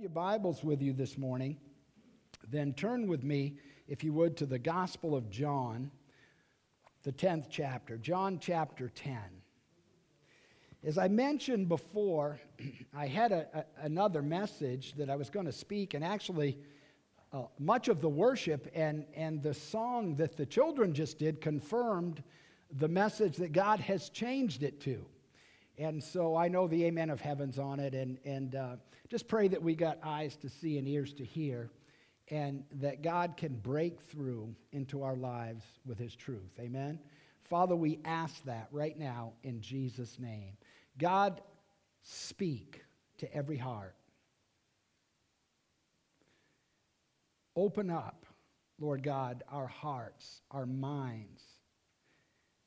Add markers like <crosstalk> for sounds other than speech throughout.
your Bibles with you this morning, then turn with me, if you would, to the Gospel of John, the 10th chapter, John chapter 10. As I mentioned before, <clears throat> I had a, a, another message that I was going to speak, and actually, uh, much of the worship and, and the song that the children just did confirmed the message that God has changed it to. And so I know the amen of heaven's on it. And, and uh, just pray that we got eyes to see and ears to hear, and that God can break through into our lives with his truth. Amen. Father, we ask that right now in Jesus' name. God, speak to every heart. Open up, Lord God, our hearts, our minds.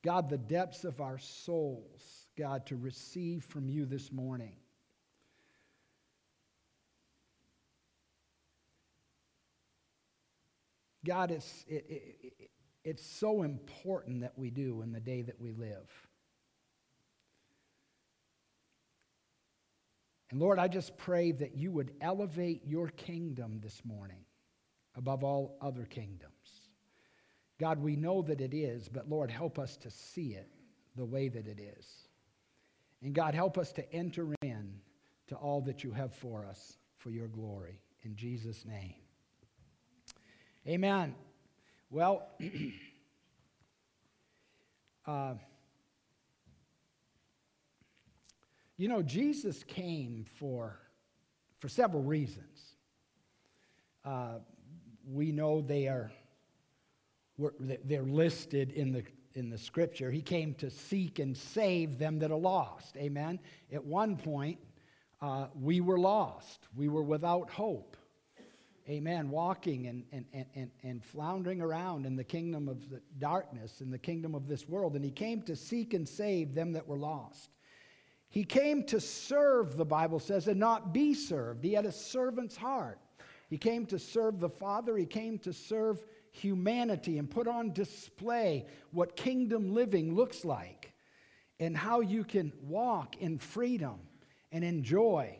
God, the depths of our souls God, to receive from you this morning. God, it's, it, it, it, it's so important that we do in the day that we live. And Lord, I just pray that you would elevate your kingdom this morning above all other kingdoms. God, we know that it is, but Lord, help us to see it the way that it is. And God, help us to enter in to all that you have for us for your glory. In Jesus' name. Amen. Well, <clears throat> uh, you know, Jesus came for, for several reasons. Uh, we know they are they're listed in the in the scripture. He came to seek and save them that are lost. Amen. At one point, uh, we were lost, we were without hope. Amen. Walking and, and, and, and floundering around in the kingdom of the darkness, in the kingdom of this world. And he came to seek and save them that were lost. He came to serve, the Bible says, and not be served. He had a servant's heart. He came to serve the Father, he came to serve humanity and put on display what kingdom living looks like and how you can walk in freedom and enjoy.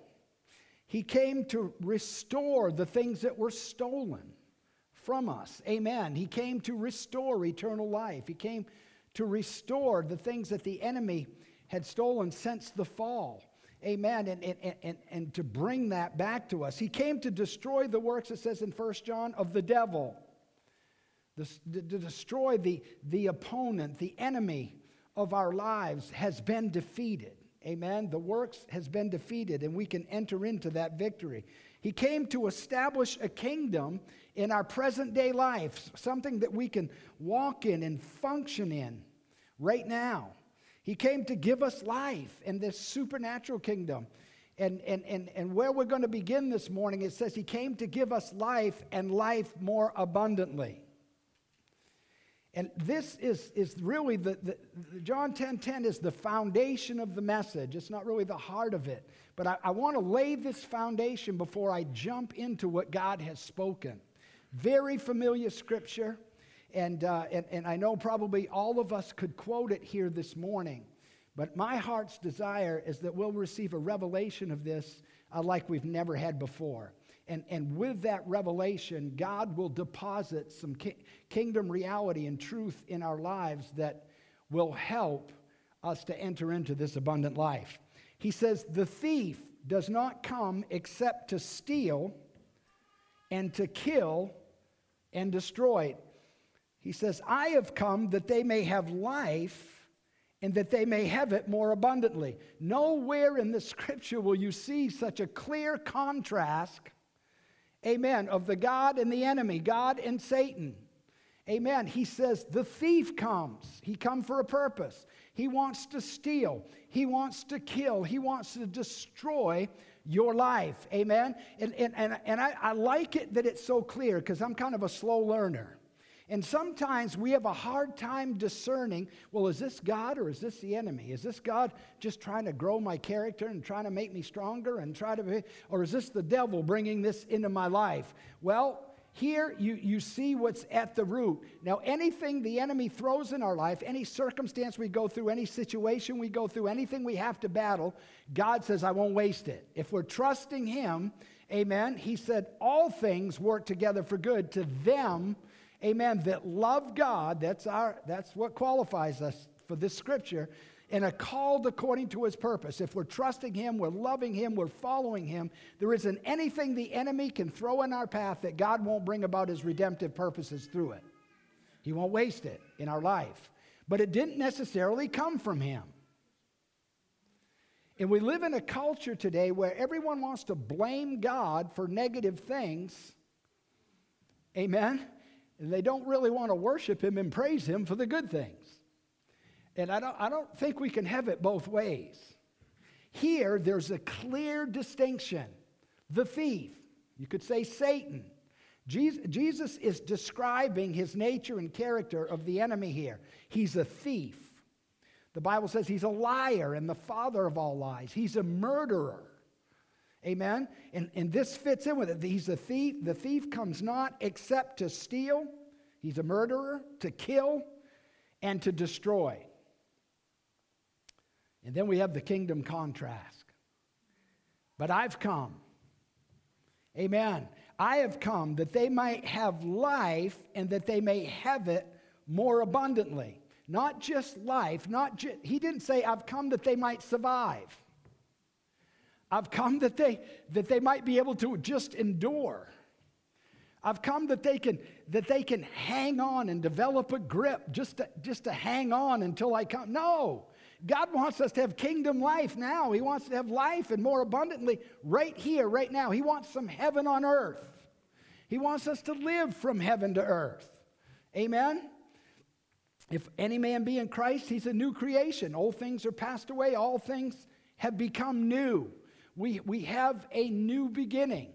He came to restore the things that were stolen from us. Amen. He came to restore eternal life. He came to restore the things that the enemy had stolen since the fall. Amen. And, and, and, and to bring that back to us. He came to destroy the works, it says in 1 John, of the devil to destroy the, the opponent, the enemy of our lives has been defeated. Amen. The works has been defeated, and we can enter into that victory. He came to establish a kingdom in our present day life, something that we can walk in and function in right now. He came to give us life in this supernatural kingdom. And, and, and, and where we're going to begin this morning, it says He came to give us life and life more abundantly. And this is, is really the, the, John 10 10 is the foundation of the message. It's not really the heart of it. But I, I want to lay this foundation before I jump into what God has spoken. Very familiar scripture. And, uh, and, and I know probably all of us could quote it here this morning. But my heart's desire is that we'll receive a revelation of this uh, like we've never had before. And, and with that revelation, God will deposit some ki- kingdom reality and truth in our lives that will help us to enter into this abundant life. He says, The thief does not come except to steal and to kill and destroy. He says, I have come that they may have life and that they may have it more abundantly. Nowhere in the scripture will you see such a clear contrast Amen. Of the God and the enemy, God and Satan. Amen. He says the thief comes. He come for a purpose. He wants to steal. He wants to kill. He wants to destroy your life. Amen. And, and, and, and I, I like it that it's so clear because I'm kind of a slow learner. And sometimes we have a hard time discerning well, is this God or is this the enemy? Is this God just trying to grow my character and trying to make me stronger and try to be, or is this the devil bringing this into my life? Well, here you, you see what's at the root. Now, anything the enemy throws in our life, any circumstance we go through, any situation we go through, anything we have to battle, God says, I won't waste it. If we're trusting Him Amen. He said, All things work together for good to them, amen, that love God. That's, our, that's what qualifies us for this scripture. And are called according to his purpose. If we're trusting him, we're loving him, we're following him, there isn't anything the enemy can throw in our path that God won't bring about his redemptive purposes through it. He won't waste it in our life. But it didn't necessarily come from him. And we live in a culture today where everyone wants to blame God for negative things. Amen? And they don't really want to worship Him and praise Him for the good things. And I don't, I don't think we can have it both ways. Here, there's a clear distinction. The thief, you could say Satan. Jesus is describing his nature and character of the enemy here. He's a thief. The Bible says he's a liar and the father of all lies. He's a murderer. Amen? And, and this fits in with it. He's a thief. The thief comes not except to steal, he's a murderer, to kill, and to destroy. And then we have the kingdom contrast. But I've come. Amen. I have come that they might have life and that they may have it more abundantly. Not just life, not ju- he didn't say, I've come that they might survive. I've come that they, that they might be able to just endure. I've come that they can, that they can hang on and develop a grip just to, just to hang on until I come. No, God wants us to have kingdom life now. He wants to have life and more abundantly right here, right now. He wants some heaven on earth. He wants us to live from heaven to earth. Amen? If any man be in Christ, he's a new creation. Old things are passed away, all things have become new. We, we have a new beginning.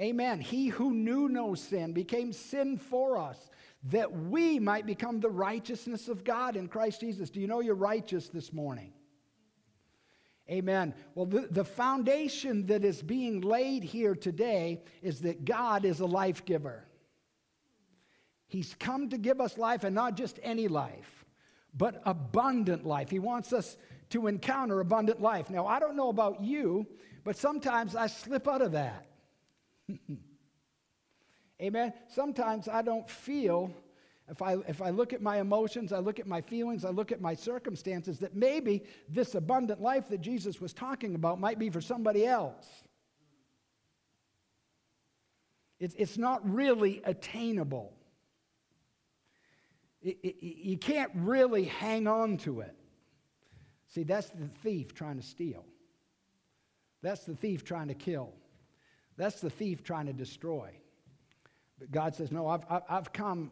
Amen. He who knew no sin became sin for us that we might become the righteousness of God in Christ Jesus. Do you know you're righteous this morning? Amen. Well, the, the foundation that is being laid here today is that God is a life giver. He's come to give us life, and not just any life, but abundant life. He wants us to encounter abundant life. Now, I don't know about you, but sometimes I slip out of that. <laughs> Amen. Sometimes I don't feel, if I, if I look at my emotions, I look at my feelings, I look at my circumstances, that maybe this abundant life that Jesus was talking about might be for somebody else. It's, it's not really attainable. It, it, you can't really hang on to it. See, that's the thief trying to steal. That's the thief trying to kill. That's the thief trying to destroy. But God says, No, I've, I've come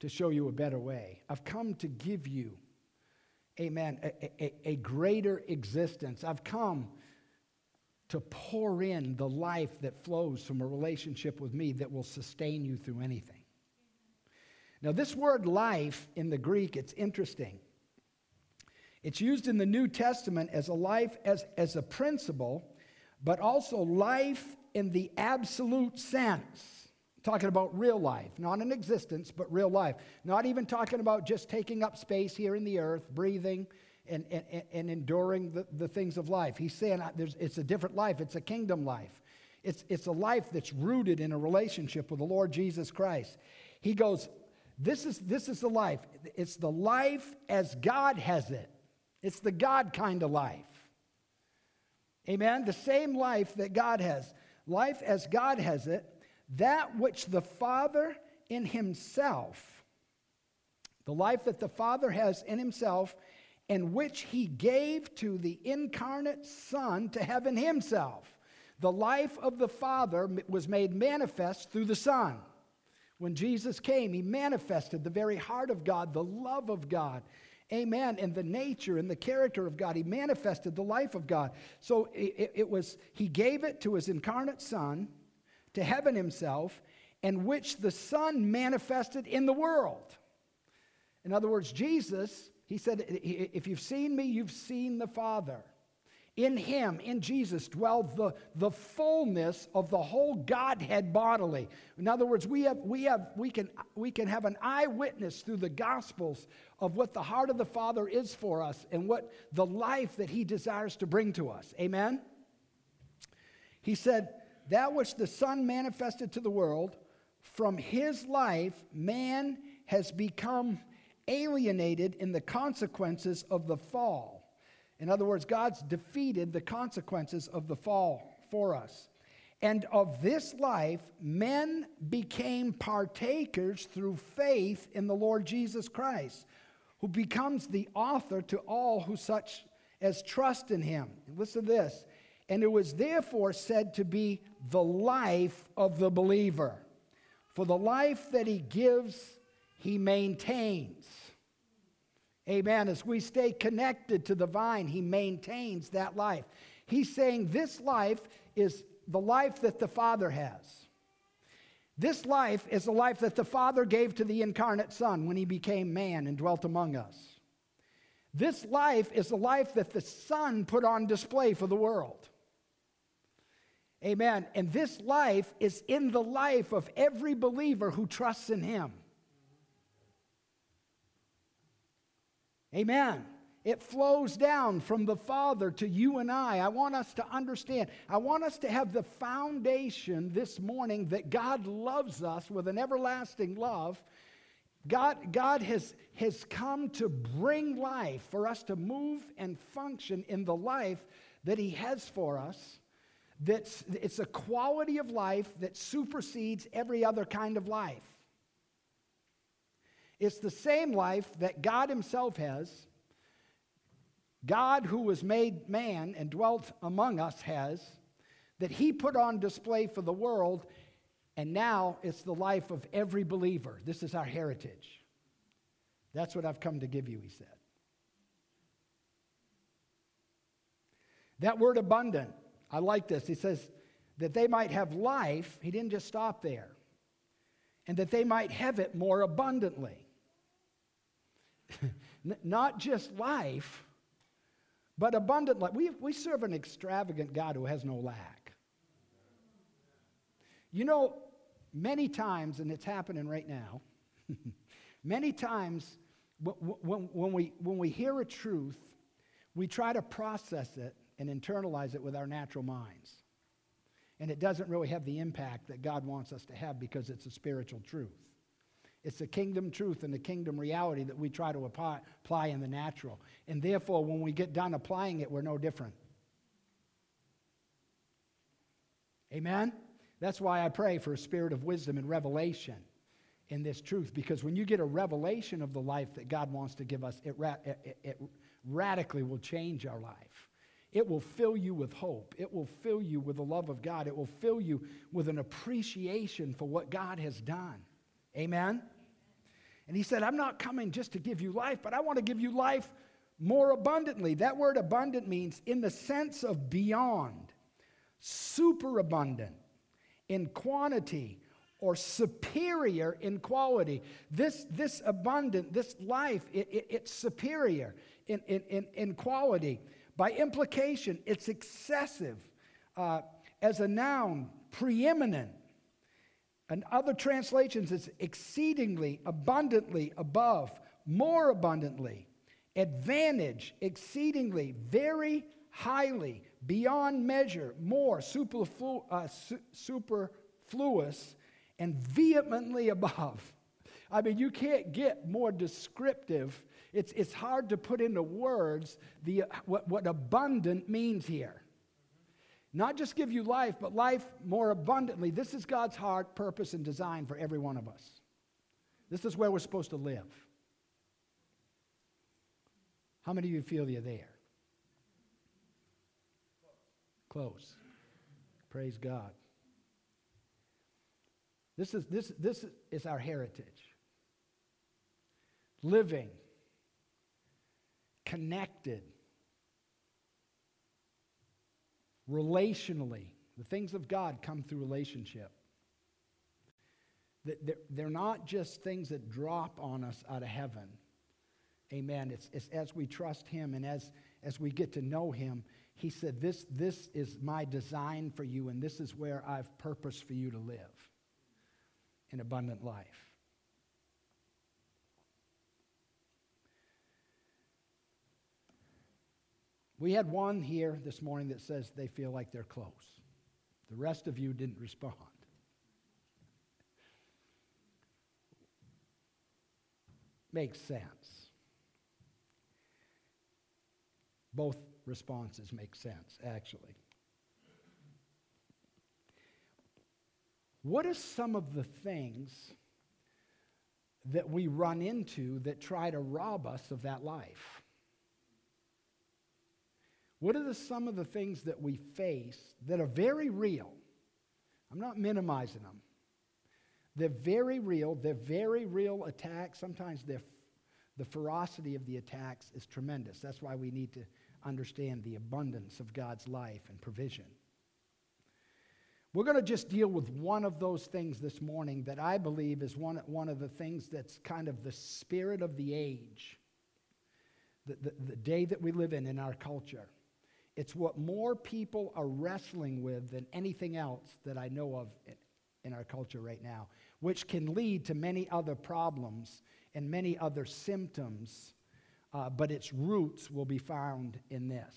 to show you a better way. I've come to give you, amen, a, a, a greater existence. I've come to pour in the life that flows from a relationship with me that will sustain you through anything. Now, this word life in the Greek, it's interesting. It's used in the New Testament as a life as, as a principle, but also life in the absolute sense. Talking about real life, not an existence, but real life. Not even talking about just taking up space here in the earth, breathing and, and, and enduring the, the things of life. He's saying uh, it's a different life, it's a kingdom life. It's, it's a life that's rooted in a relationship with the Lord Jesus Christ. He goes, this is, this is the life. It's the life as God has it, it's the God kind of life. Amen? The same life that God has. Life as God has it, that which the Father in Himself, the life that the Father has in Himself, and which He gave to the incarnate Son to have in Himself. The life of the Father was made manifest through the Son. When Jesus came, he manifested the very heart of God, the love of God. Amen. And the nature and the character of God. He manifested the life of God. So it, it, was, he gave it to his incarnate Son, to heaven himself, and which the Son manifested in the world. In other words, Jesus, he said, if you've seen me, you've seen the Father. In him, in Jesus, dwelled the, the fullness of the whole Godhead bodily. In other words, we, have, we, have, we, can, we can have an eyewitness through the Gospels of what the heart of the Father is for us and what the life that he desires to bring to us. Amen? He said, that which the Son manifested to the world, from his life, man has become alienated in the consequences of the fall. In other words, God's defeated the consequences of the fall for us. And of this life, men became partakers through faith in the Lord Jesus Christ, who becomes the author to all who such as trust in him. Listen to this. And it was therefore said to be the life of the believer. For the life that he gives, he maintains. Amen. As we stay connected to the vine, he maintains that life. He's saying this life is the life that the Father has. This life is the life that the Father gave to the incarnate Son when he became man and dwelt among us. This life is the life that the Son put on display for the world. Amen. And this life is in the life of every believer who trusts in him. Amen. It flows down from the Father to you and I. I want us to understand. I want us to have the foundation this morning that God loves us with an everlasting love. God, God has, has come to bring life for us to move and function in the life that He has for us. That's, it's a quality of life that supersedes every other kind of life. It's the same life that God Himself has, God who was made man and dwelt among us has, that He put on display for the world, and now it's the life of every believer. This is our heritage. That's what I've come to give you, He said. That word abundant I like this. He says, that they might have life. He didn't just stop there. And that they might have it more abundantly. <laughs> Not just life, but abundant life. We, we serve an extravagant God who has no lack. You know, many times, and it's happening right now, <laughs> many times when, when, we, when we hear a truth, we try to process it and internalize it with our natural minds. And it doesn't really have the impact that God wants us to have because it's a spiritual truth. It's a kingdom truth and the kingdom reality that we try to apply, apply in the natural. And therefore, when we get done applying it, we're no different. Amen? That's why I pray for a spirit of wisdom and revelation in this truth because when you get a revelation of the life that God wants to give us, it, ra- it, it radically will change our life. It will fill you with hope. It will fill you with the love of God. It will fill you with an appreciation for what God has done. Amen? And he said, I'm not coming just to give you life, but I want to give you life more abundantly. That word abundant means in the sense of beyond, superabundant in quantity, or superior in quality. This, this abundant, this life, it, it, it's superior in, in, in, quality. By implication, it's excessive. Uh, as a noun, preeminent. And other translations, it's exceedingly, abundantly, above, more abundantly, advantage, exceedingly, very highly, beyond measure, more, superflu- uh, su- superfluous, and vehemently above. I mean, you can't get more descriptive it's, it's hard to put into words the, what, what abundant means here. Not just give you life, but life more abundantly. This is God's heart, purpose, and design for every one of us. This is where we're supposed to live. How many of you feel you're there? Close. Praise God. This is, this, this is our heritage. Living connected relationally. The things of God come through relationship. They're not just things that drop on us out of heaven. Amen. It's, it's as we trust Him and as, as we get to know Him, He said, this, this is my design for you, and this is where I've purposed for you to live an abundant life. We had one here this morning that says they feel like they're close. The rest of you didn't respond. Makes sense. Both responses make sense, actually. What are some of the things that we run into that try to rob us of that life? What are the, some of the things that we face that are very real? I'm not minimizing them. They're very real. They're very real attacks. Sometimes the ferocity of the attacks is tremendous. That's why we need to understand the abundance of God's life and provision. We're going to just deal with one of those things this morning that I believe is one, one of the things that's kind of the spirit of the age, the, the, the day that we live in in our culture. It's what more people are wrestling with than anything else that I know of in our culture right now, which can lead to many other problems and many other symptoms, uh, but its roots will be found in this.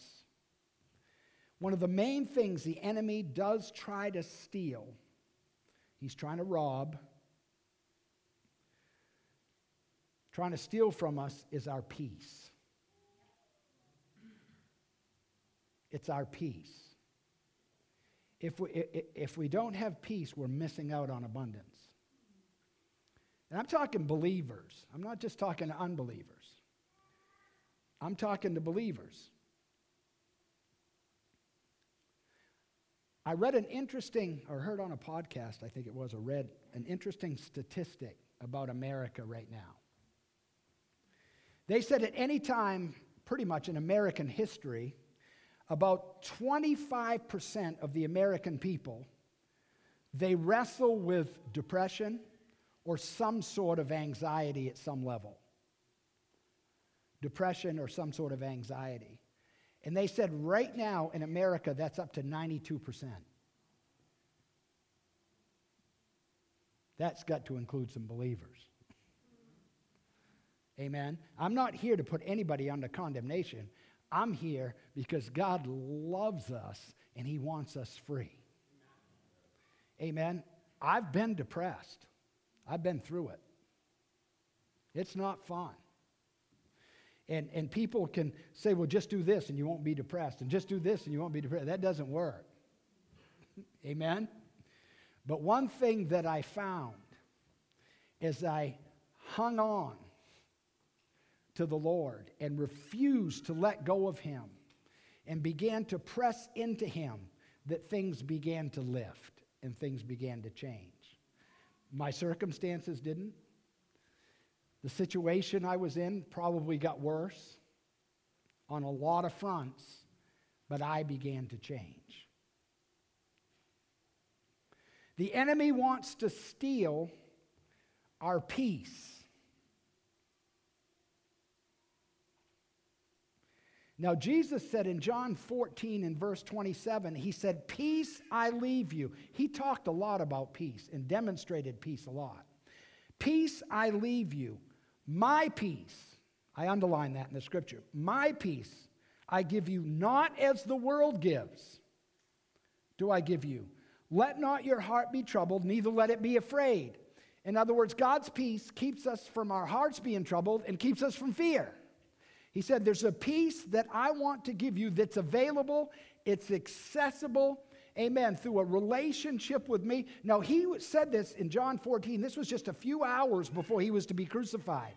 One of the main things the enemy does try to steal, he's trying to rob, trying to steal from us, is our peace. It's our peace. If we, if we don't have peace, we're missing out on abundance. And I'm talking believers. I'm not just talking to unbelievers. I'm talking to believers. I read an interesting, or heard on a podcast, I think it was, or read an interesting statistic about America right now. They said at any time, pretty much in American history, about 25% of the American people, they wrestle with depression or some sort of anxiety at some level. Depression or some sort of anxiety. And they said right now in America, that's up to 92%. That's got to include some believers. Amen. I'm not here to put anybody under condemnation. I'm here because God loves us and He wants us free. Amen. I've been depressed, I've been through it. It's not fun. And, and people can say, well, just do this and you won't be depressed, and just do this and you won't be depressed. That doesn't work. <laughs> Amen? But one thing that I found is I hung on to the Lord and refused to let go of Him and began to press into Him, that things began to lift and things began to change. My circumstances didn't. The situation I was in probably got worse on a lot of fronts, but I began to change. The enemy wants to steal our peace. Now, Jesus said in John 14 and verse 27, He said, Peace I leave you. He talked a lot about peace and demonstrated peace a lot. Peace I leave you. My peace, I underline that in the scripture. My peace I give you, not as the world gives, do I give you. Let not your heart be troubled, neither let it be afraid. In other words, God's peace keeps us from our hearts being troubled and keeps us from fear. He said, There's a peace that I want to give you that's available, it's accessible, amen, through a relationship with me. Now, he said this in John 14. This was just a few hours before he was to be crucified.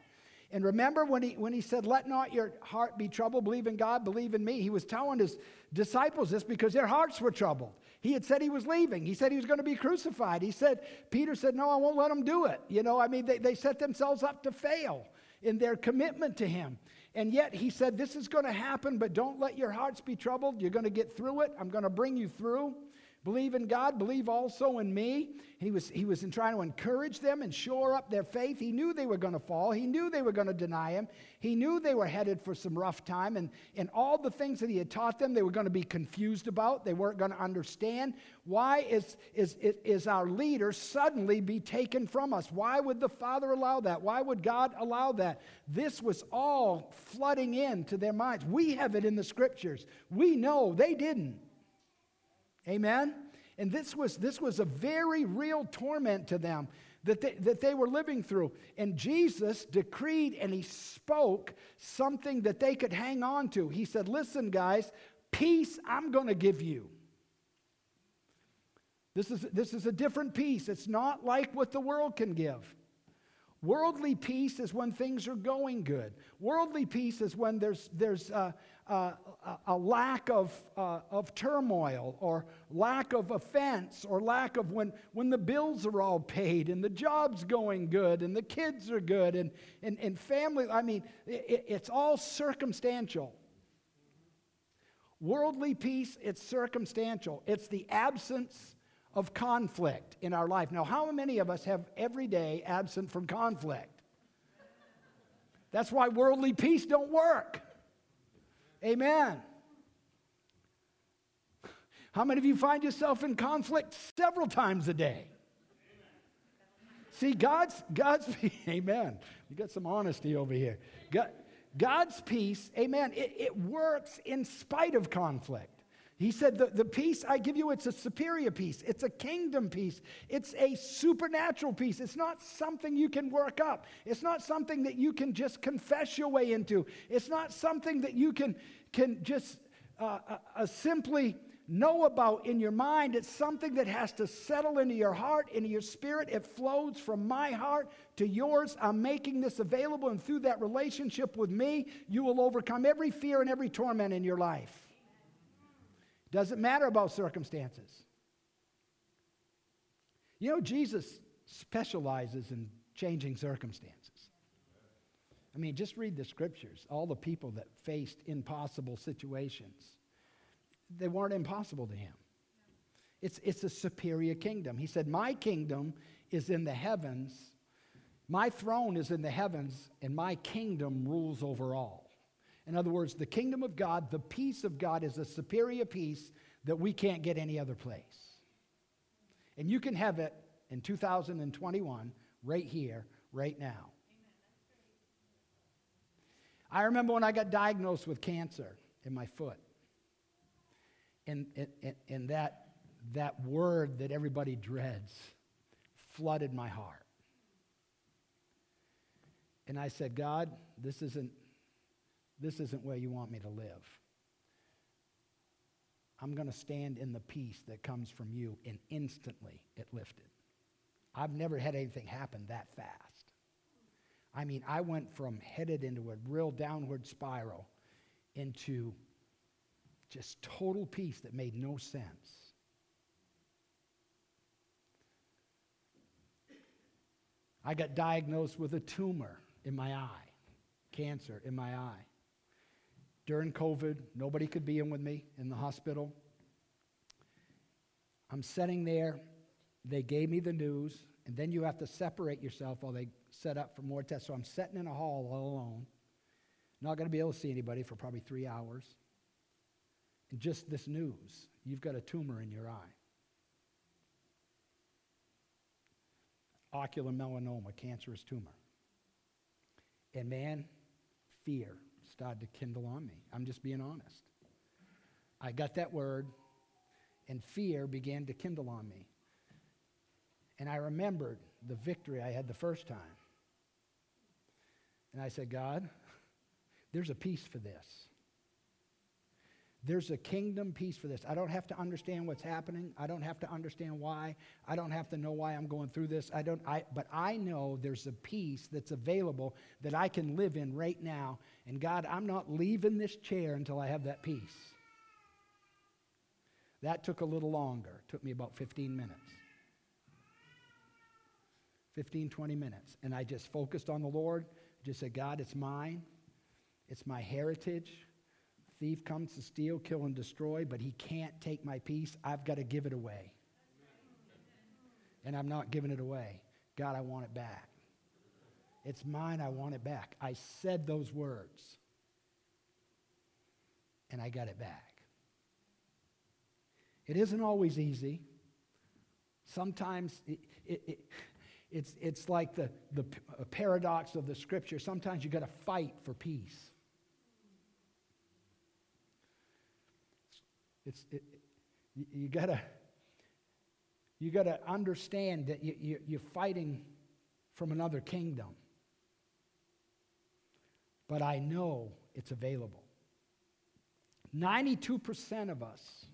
And remember when he, when he said, Let not your heart be troubled, believe in God, believe in me. He was telling his disciples this because their hearts were troubled. He had said he was leaving. He said he was going to be crucified. He said, Peter said, No, I won't let him do it. You know, I mean, they, they set themselves up to fail in their commitment to him. And yet he said, This is going to happen, but don't let your hearts be troubled. You're going to get through it. I'm going to bring you through. Believe in God, believe also in me. He was, he was in trying to encourage them and shore up their faith. He knew they were going to fall. He knew they were going to deny him. He knew they were headed for some rough time. And, and all the things that he had taught them, they were going to be confused about. They weren't going to understand. Why is, is, is our leader suddenly be taken from us? Why would the Father allow that? Why would God allow that? This was all flooding into their minds. We have it in the scriptures. We know they didn't. Amen? And this was, this was a very real torment to them that they, that they were living through. And Jesus decreed and he spoke something that they could hang on to. He said, Listen, guys, peace I'm going to give you. This is, this is a different peace. It's not like what the world can give. Worldly peace is when things are going good. Worldly peace is when there's, there's uh, uh, a lack of, uh, of turmoil or lack of offense or lack of when, when the bills are all paid and the job's going good and the kids are good and, and, and family. I mean, it, it's all circumstantial. Worldly peace, it's circumstantial. It's the absence of conflict in our life. Now, how many of us have every day absent from conflict? That's why worldly peace don't work. Amen. How many of you find yourself in conflict several times a day? See, God's, God's, peace. <laughs> amen. You got some honesty over here. God, God's peace, amen, it, it works in spite of conflict. He said, the, the peace I give you, it's a superior peace. It's a kingdom peace. It's a supernatural peace. It's not something you can work up. It's not something that you can just confess your way into. It's not something that you can, can just uh, uh, uh simply know about in your mind. It's something that has to settle into your heart, into your spirit. It flows from my heart to yours. I'm making this available, and through that relationship with me, you will overcome every fear and every torment in your life. Doesn't matter about circumstances. You know, Jesus specializes in changing circumstances. I mean, just read the scriptures. All the people that faced impossible situations, they weren't impossible to him. It's, it's a superior kingdom. He said, My kingdom is in the heavens, my throne is in the heavens, and my kingdom rules over all. In other words, the kingdom of God, the peace of God, is a superior peace that we can't get any other place. And you can have it in 2021, right here, right now. I remember when I got diagnosed with cancer in my foot. And, and, and that, that word that everybody dreads flooded my heart. And I said, God, this isn't this isn't where you want me to live. I'm going to stand in the peace that comes from you. And instantly it lifted. I've never had anything happen that fast. I mean, I went from headed into a real downward spiral into just total peace that made no sense. I got diagnosed with a tumor in my eye, cancer in my eye during COVID. Nobody could be in with me in the hospital. I'm sitting there. They gave me the news, and then you have to separate yourself while they set up for more tests. So I'm sitting in a hall all alone, not going to be able to see anybody for probably three hours. And just this news you've got a tumor in your eye. Ocular melanoma, cancerous tumor. And man, fear started to kindle on me. I'm just being honest. I got that word, and fear began to kindle on me. And I remembered the victory I had the first time. And I said, God, there's a peace for this. There's a kingdom peace for this. I don't have to understand what's happening. I don't have to understand why. I don't have to know why I'm going through this. I don't I but I know there's a peace that's available that I can live in right now. And God, I'm not leaving this chair until I have that peace. That took a little longer. It took me about 15 minutes. 15, 20 minutes. And I just focused on the Lord. Just said, God, it's mine. It's my heritage thief comes to steal, kill, and destroy, but he can't take my peace. I've got to give it away. And I'm not giving it away. God, I want it back. It's mine, I want it back. I said those words, and I got it back. It isn't always easy. Sometimes it, it, it, it's, it's like the, the paradox of the scripture. Sometimes you got to fight for peace. It's, it, you, you gotta, You got to understand that you, you, you're fighting from another kingdom. But I know it's available. 92% of us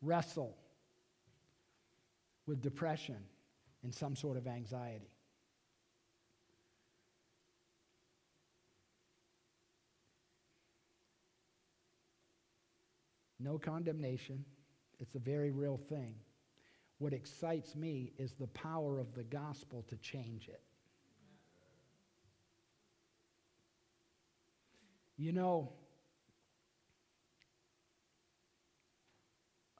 wrestle with depression and some sort of anxiety. No condemnation. It's a very real thing. What excites me is the power of the gospel to change it. You know,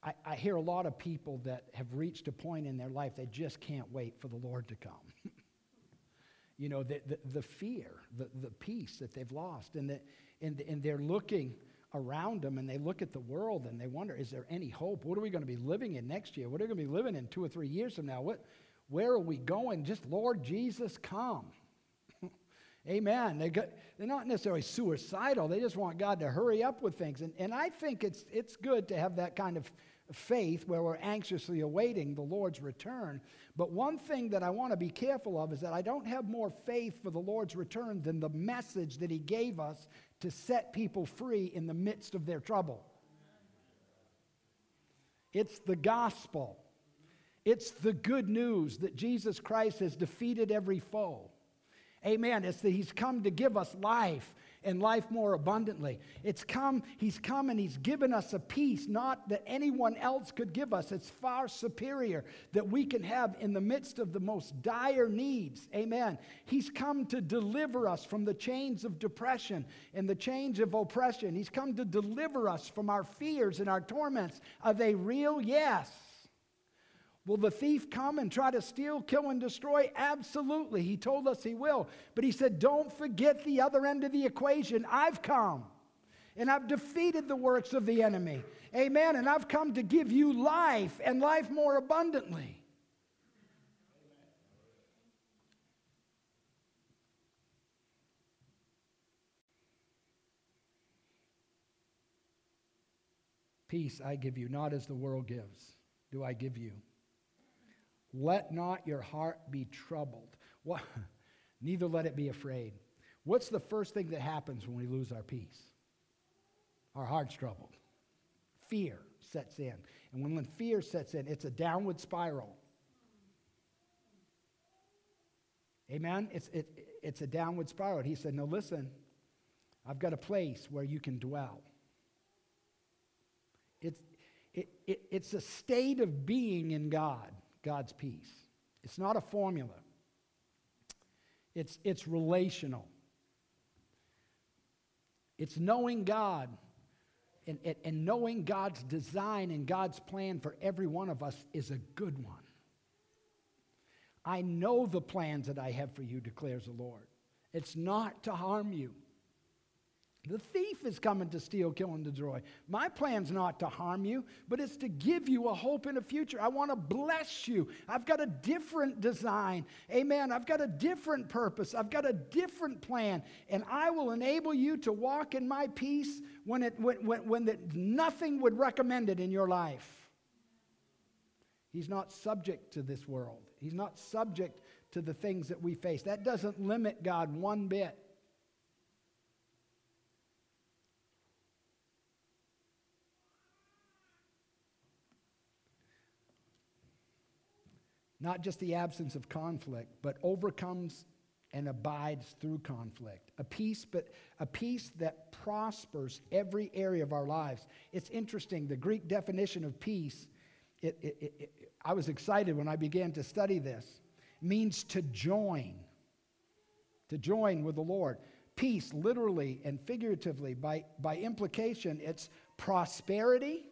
I, I, hear a lot of people that have reached a point in their life they just can't wait for the Lord to come. <laughs> you know, the, the, the, fear, the, the peace that they've lost, and, the, and, and they're looking around them and they look at the world and they wonder, is there any hope? What are we going to be living in next year? What are we going to be living in two or three years from now? What, where are we going? Just, Lord Jesus, come. <laughs> Amen. They got, they're not necessarily suicidal. They just want God to hurry up with things. And, and I think it's, it's good to have that kind of faith where we're anxiously awaiting the Lord's return. But one thing that I want to be careful of is that I don't have more faith for the Lord's return than the message that He gave us to set people free in the midst of their trouble. It's the gospel. It's the good news that Jesus Christ has defeated every foe. Amen. It's that He's come to give us life and life more abundantly. It's come, He's come and He's given us a peace not that anyone else could give us. It's far superior that we can have in the midst of the most dire needs. Amen. He's come to deliver us from the chains of depression and the chains of oppression. He's come to deliver us from our fears and our torments. Are they real? Yes. Will the thief come and try to steal, kill, and destroy? Absolutely. He told us he will. But he said, don't forget the other end of the equation. I've come and I've defeated the works of the enemy. Amen. And I've come to give you life and life more abundantly. Peace I give you, not as the world gives, do I give you. Let not your heart be troubled. What? <laughs> Neither let it be afraid. What's the first thing that happens when we lose our peace? Our heart's troubled. Fear sets in. And when, fear sets in, it's a downward spiral. Amen? It's, it, it's a downward spiral. He said, No, listen, I've got a place where you can dwell. It's, it, it, it's a state of being in God. God's peace. It's not a formula, it's, it's relational. It's knowing God and, and, and knowing God's design and God's plan for every one of us is a good one. I know the plans that I have for you, declares the Lord. It's not to harm you, the thief is coming to steal, kill, and destroy. My plan's not to harm you, but it's to give you a hope in a future. I want to bless you. I've got a different design. Amen. I've got a different purpose. I've got a different plan. And I will enable you to walk in my peace when, it, when, when, when the, nothing would recommend it in your life. He's not subject to this world, He's not subject to the things that we face. That doesn't limit God one bit. Not just the absence of conflict, but overcomes and abides through conflict. A peace, but a peace that prospers every area of our lives. It's interesting, the Greek definition of peace, it, it, it, I was excited when I began to study this, means to join, to join with the Lord. Peace, literally and figuratively, by, by implication, it's prosperity,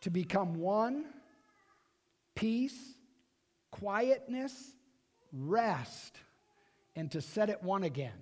to become one peace, quietness, rest, and to set it one again.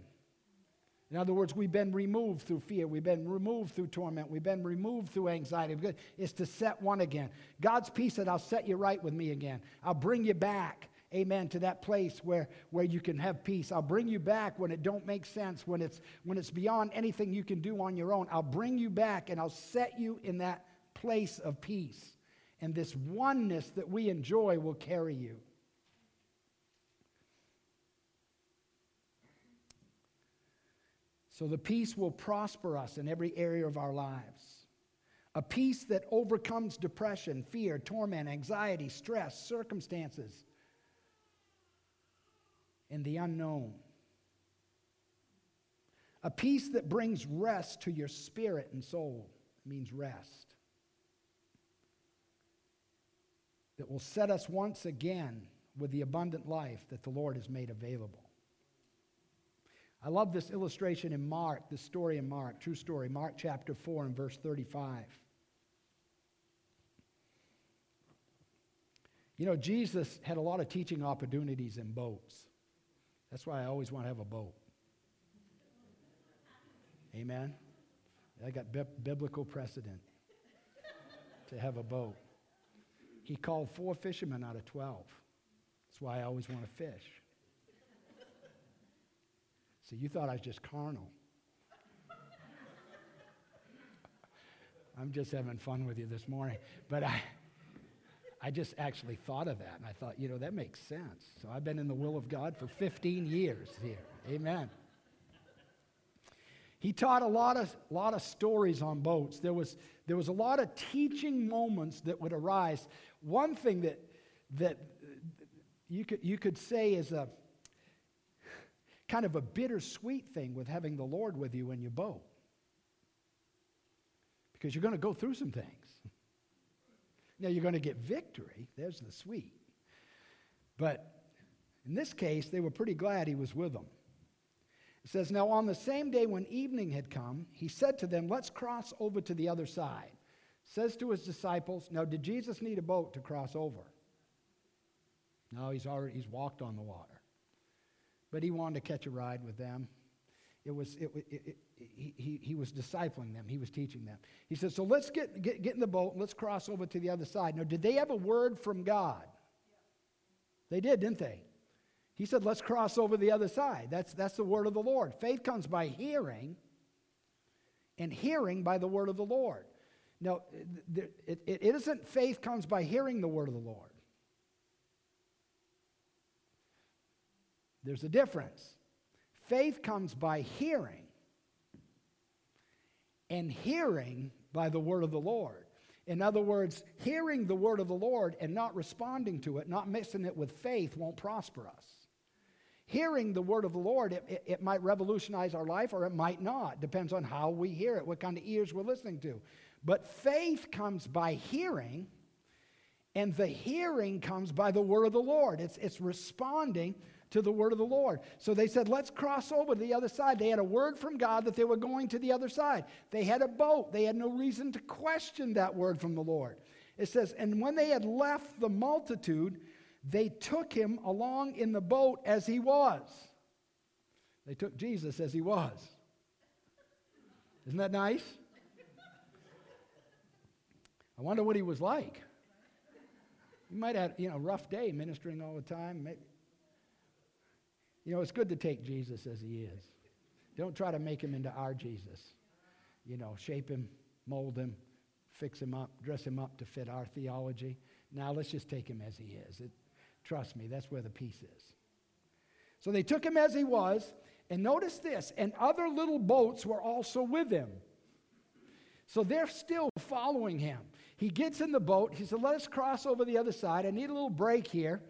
In other words, we've been removed through fear. We've been removed through torment. We've been removed through anxiety. It's to set one again. God's peace that I'll set you right with me again. I'll bring you back, amen, to that place where, where you can have peace. I'll bring you back when it don't make sense, when it's, when it's beyond anything you can do on your own. I'll bring you back and I'll set you in that place of peace. And this oneness that we enjoy will carry you. So the peace will prosper us in every area of our lives. A peace that overcomes depression, fear, torment, anxiety, stress, circumstances, and the unknown. A peace that brings rest to your spirit and soul it means rest. That will set us once again with the abundant life that the Lord has made available. I love this illustration in Mark, this story in Mark, true story, Mark chapter 4 and verse 35. You know, Jesus had a lot of teaching opportunities in boats. That's why I always want to have a boat. Amen. I got bi- biblical precedent to have a boat. He called four fishermen out of 12. That's why I always want to fish. So you thought I was just carnal. I'm just having fun with you this morning. But I, I just actually thought of that, and I thought, you know, that makes sense. So I've been in the will of God for 15 years here. Amen. He taught a lot of, lot of stories on boats. There was, there was a lot of teaching moments that would arise. One thing that, that you, could, you could say is a kind of a bittersweet thing with having the Lord with you in your boat. Because you're going to go through some things. Now, you're going to get victory. There's the sweet. But in this case, they were pretty glad he was with them. It says, Now on the same day when evening had come, he said to them, Let's cross over to the other side. Says to his disciples, Now did Jesus need a boat to cross over? No, he's already he's walked on the water. But he wanted to catch a ride with them. It was, it, it, it, he, he, was discipling them. He was teaching them. He said, so let's get, get, get in the boat and let's cross over to the other side. Now, did they have a word from God? They did, didn't they? He said, let's cross over the other side. That's, that's the word of the Lord. Faith comes by hearing, and hearing by the word of the Lord. It, it, it isn't faith comes by hearing the word of the Lord. There's a difference. Faith comes by hearing, and hearing by the word of the Lord. In other words, hearing the word of the Lord and not responding to it, not mixing it with faith, won't prosper us hearing the word of the Lord, it, it, it, might revolutionize our life or it might not. Depends on how we hear it, what kind of ears we're listening to. But faith comes by hearing, and the hearing comes by the word of the Lord. It's, it's responding to the word of the Lord. So they said, let's cross over to the other side. They had a word from God that they were going to the other side. They had a boat. They had no reason to question that word from the Lord. It says, and when they had left the multitude, they took him along in the boat as he was. They took Jesus as he was. Isn't that nice? I wonder what he was like. He might have, you know, rough day ministering all the time. Maybe. You know, it's good to take Jesus as he is. Don't try to make him into our Jesus. You know, shape him, mold him, fix him up, dress him up to fit our theology. Now let's just take him as he is. It, Trust me, that's where the peace is. So they took him as he was, and notice this, and other little boats were also with him. So they're still following him. He gets in the boat. He said, Let us cross over the other side. I need a little break here,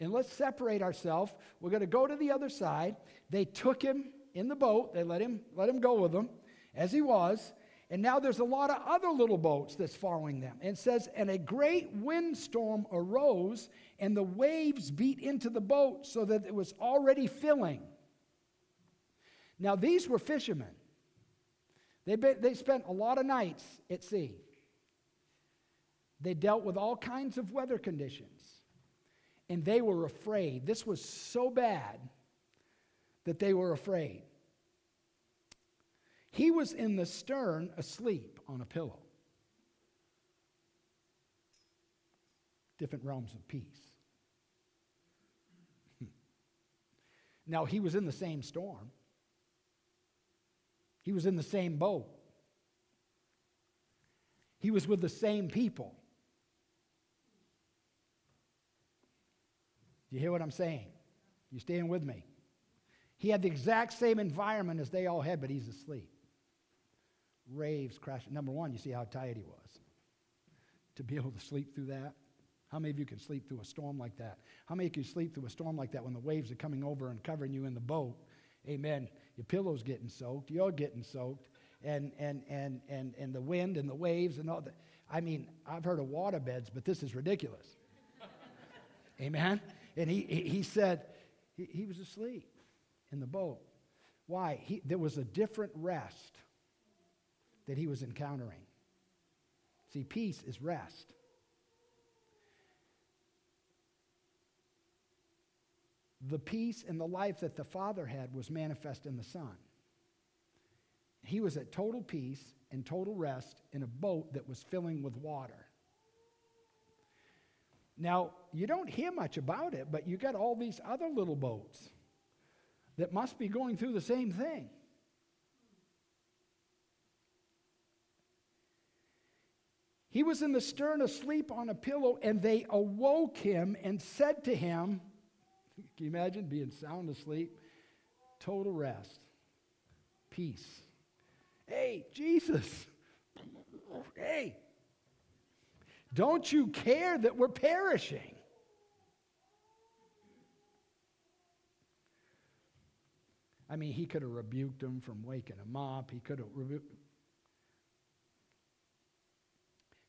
and let's separate ourselves. We're going to go to the other side. They took him in the boat. They let him, let him go with them as he was. And now there's a lot of other little boats that's following them. And it says, And a great windstorm arose, and the waves beat into the boat so that it was already filling. Now, these were fishermen. They, be, they spent a lot of nights at sea. They dealt with all kinds of weather conditions. And they were afraid. This was so bad that they were afraid. He was in the stern asleep on a pillow. Different realms of peace. <laughs> now, he was in the same storm, he was in the same boat, he was with the same people. You hear what I'm saying? You staying with me? He had the exact same environment as they all had, but he's asleep. Raves crashing. Number one, you see how tired he was. To be able to sleep through that. How many of you can sleep through a storm like that? How many of can sleep through a storm like that when the waves are coming over and covering you in the boat? Amen. Your pillow's getting soaked, you're getting soaked, and and and and and the wind and the waves and all that. I mean, I've heard of water beds, but this is ridiculous. Amen. And he he, said he, he was asleep in the boat. Why? He, there was a different rest that he was encountering. See, peace is rest. The peace and the life that the Father had was manifest in the Son. He was at total peace and total rest in a boat that was filling with water. Now, you don't hear much about it, but you got all these other little boats that must be going through the same thing. He was in the stern asleep on a pillow, and they awoke him and said to him, <laughs> Can you imagine being sound asleep? Total rest, peace. Hey, Jesus, <laughs> hey, don't you care that we're perishing? I mean, he could have rebuked him from waking him up. He could have rebuked.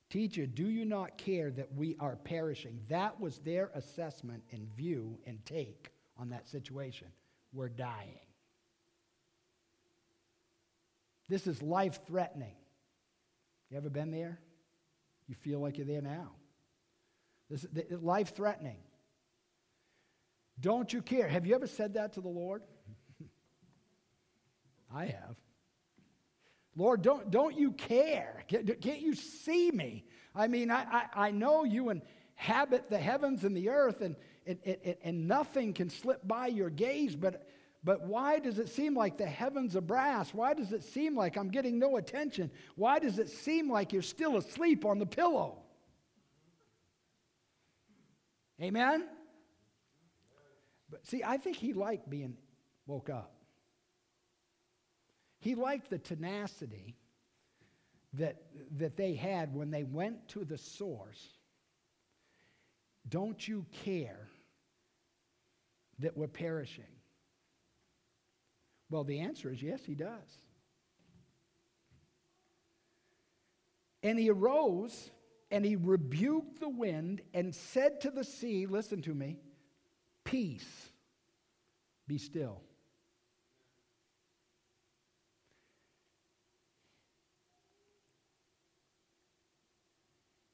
Teacher, do you not care that we are perishing? That was their assessment and view and take on that situation. We're dying. This is life threatening. You ever been there? You feel like you're there now. This is life threatening. Don't you care? Have you ever said that to the Lord? <laughs> I have. Lord, don't, don't you care? Can't you see me? I mean, I, I, I know you inhabit the heavens and the earth, and, and, and, and nothing can slip by your gaze, but, but why does it seem like the heavens are brass? Why does it seem like I'm getting no attention? Why does it seem like you're still asleep on the pillow? Amen? But see, I think he liked being woke up. He liked the tenacity that, that they had when they went to the source. Don't you care that we're perishing? Well, the answer is yes, he does. And he arose and he rebuked the wind and said to the sea, Listen to me, peace, be still.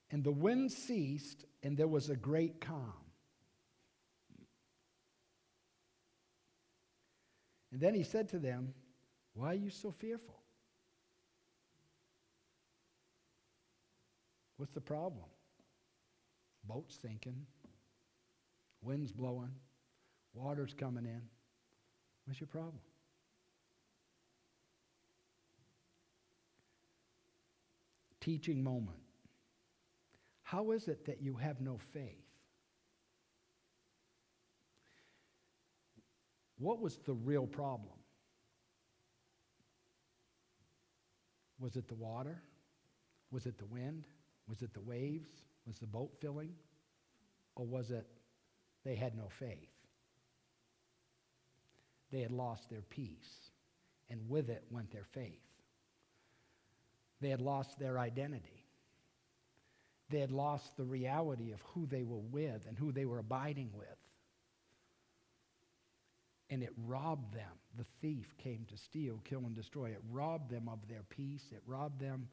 And the wind ceased, and there was a great calm. And then he said to them, Why are you so fearful? What's the problem? Boat's sinking, wind's blowing, water's coming in. What's your problem? Teaching moment. How is it that you have no faith? What was the real problem? Was it the water? Was it the wind? Was it the waves? Was the boat filling? Or was it they had no faith? They had lost their peace, and with it went their faith. They had lost their identity. They had lost the reality of who they were with and who they were abiding with. And it robbed them. The thief came to steal, kill, and destroy. It robbed them of their peace. It robbed them,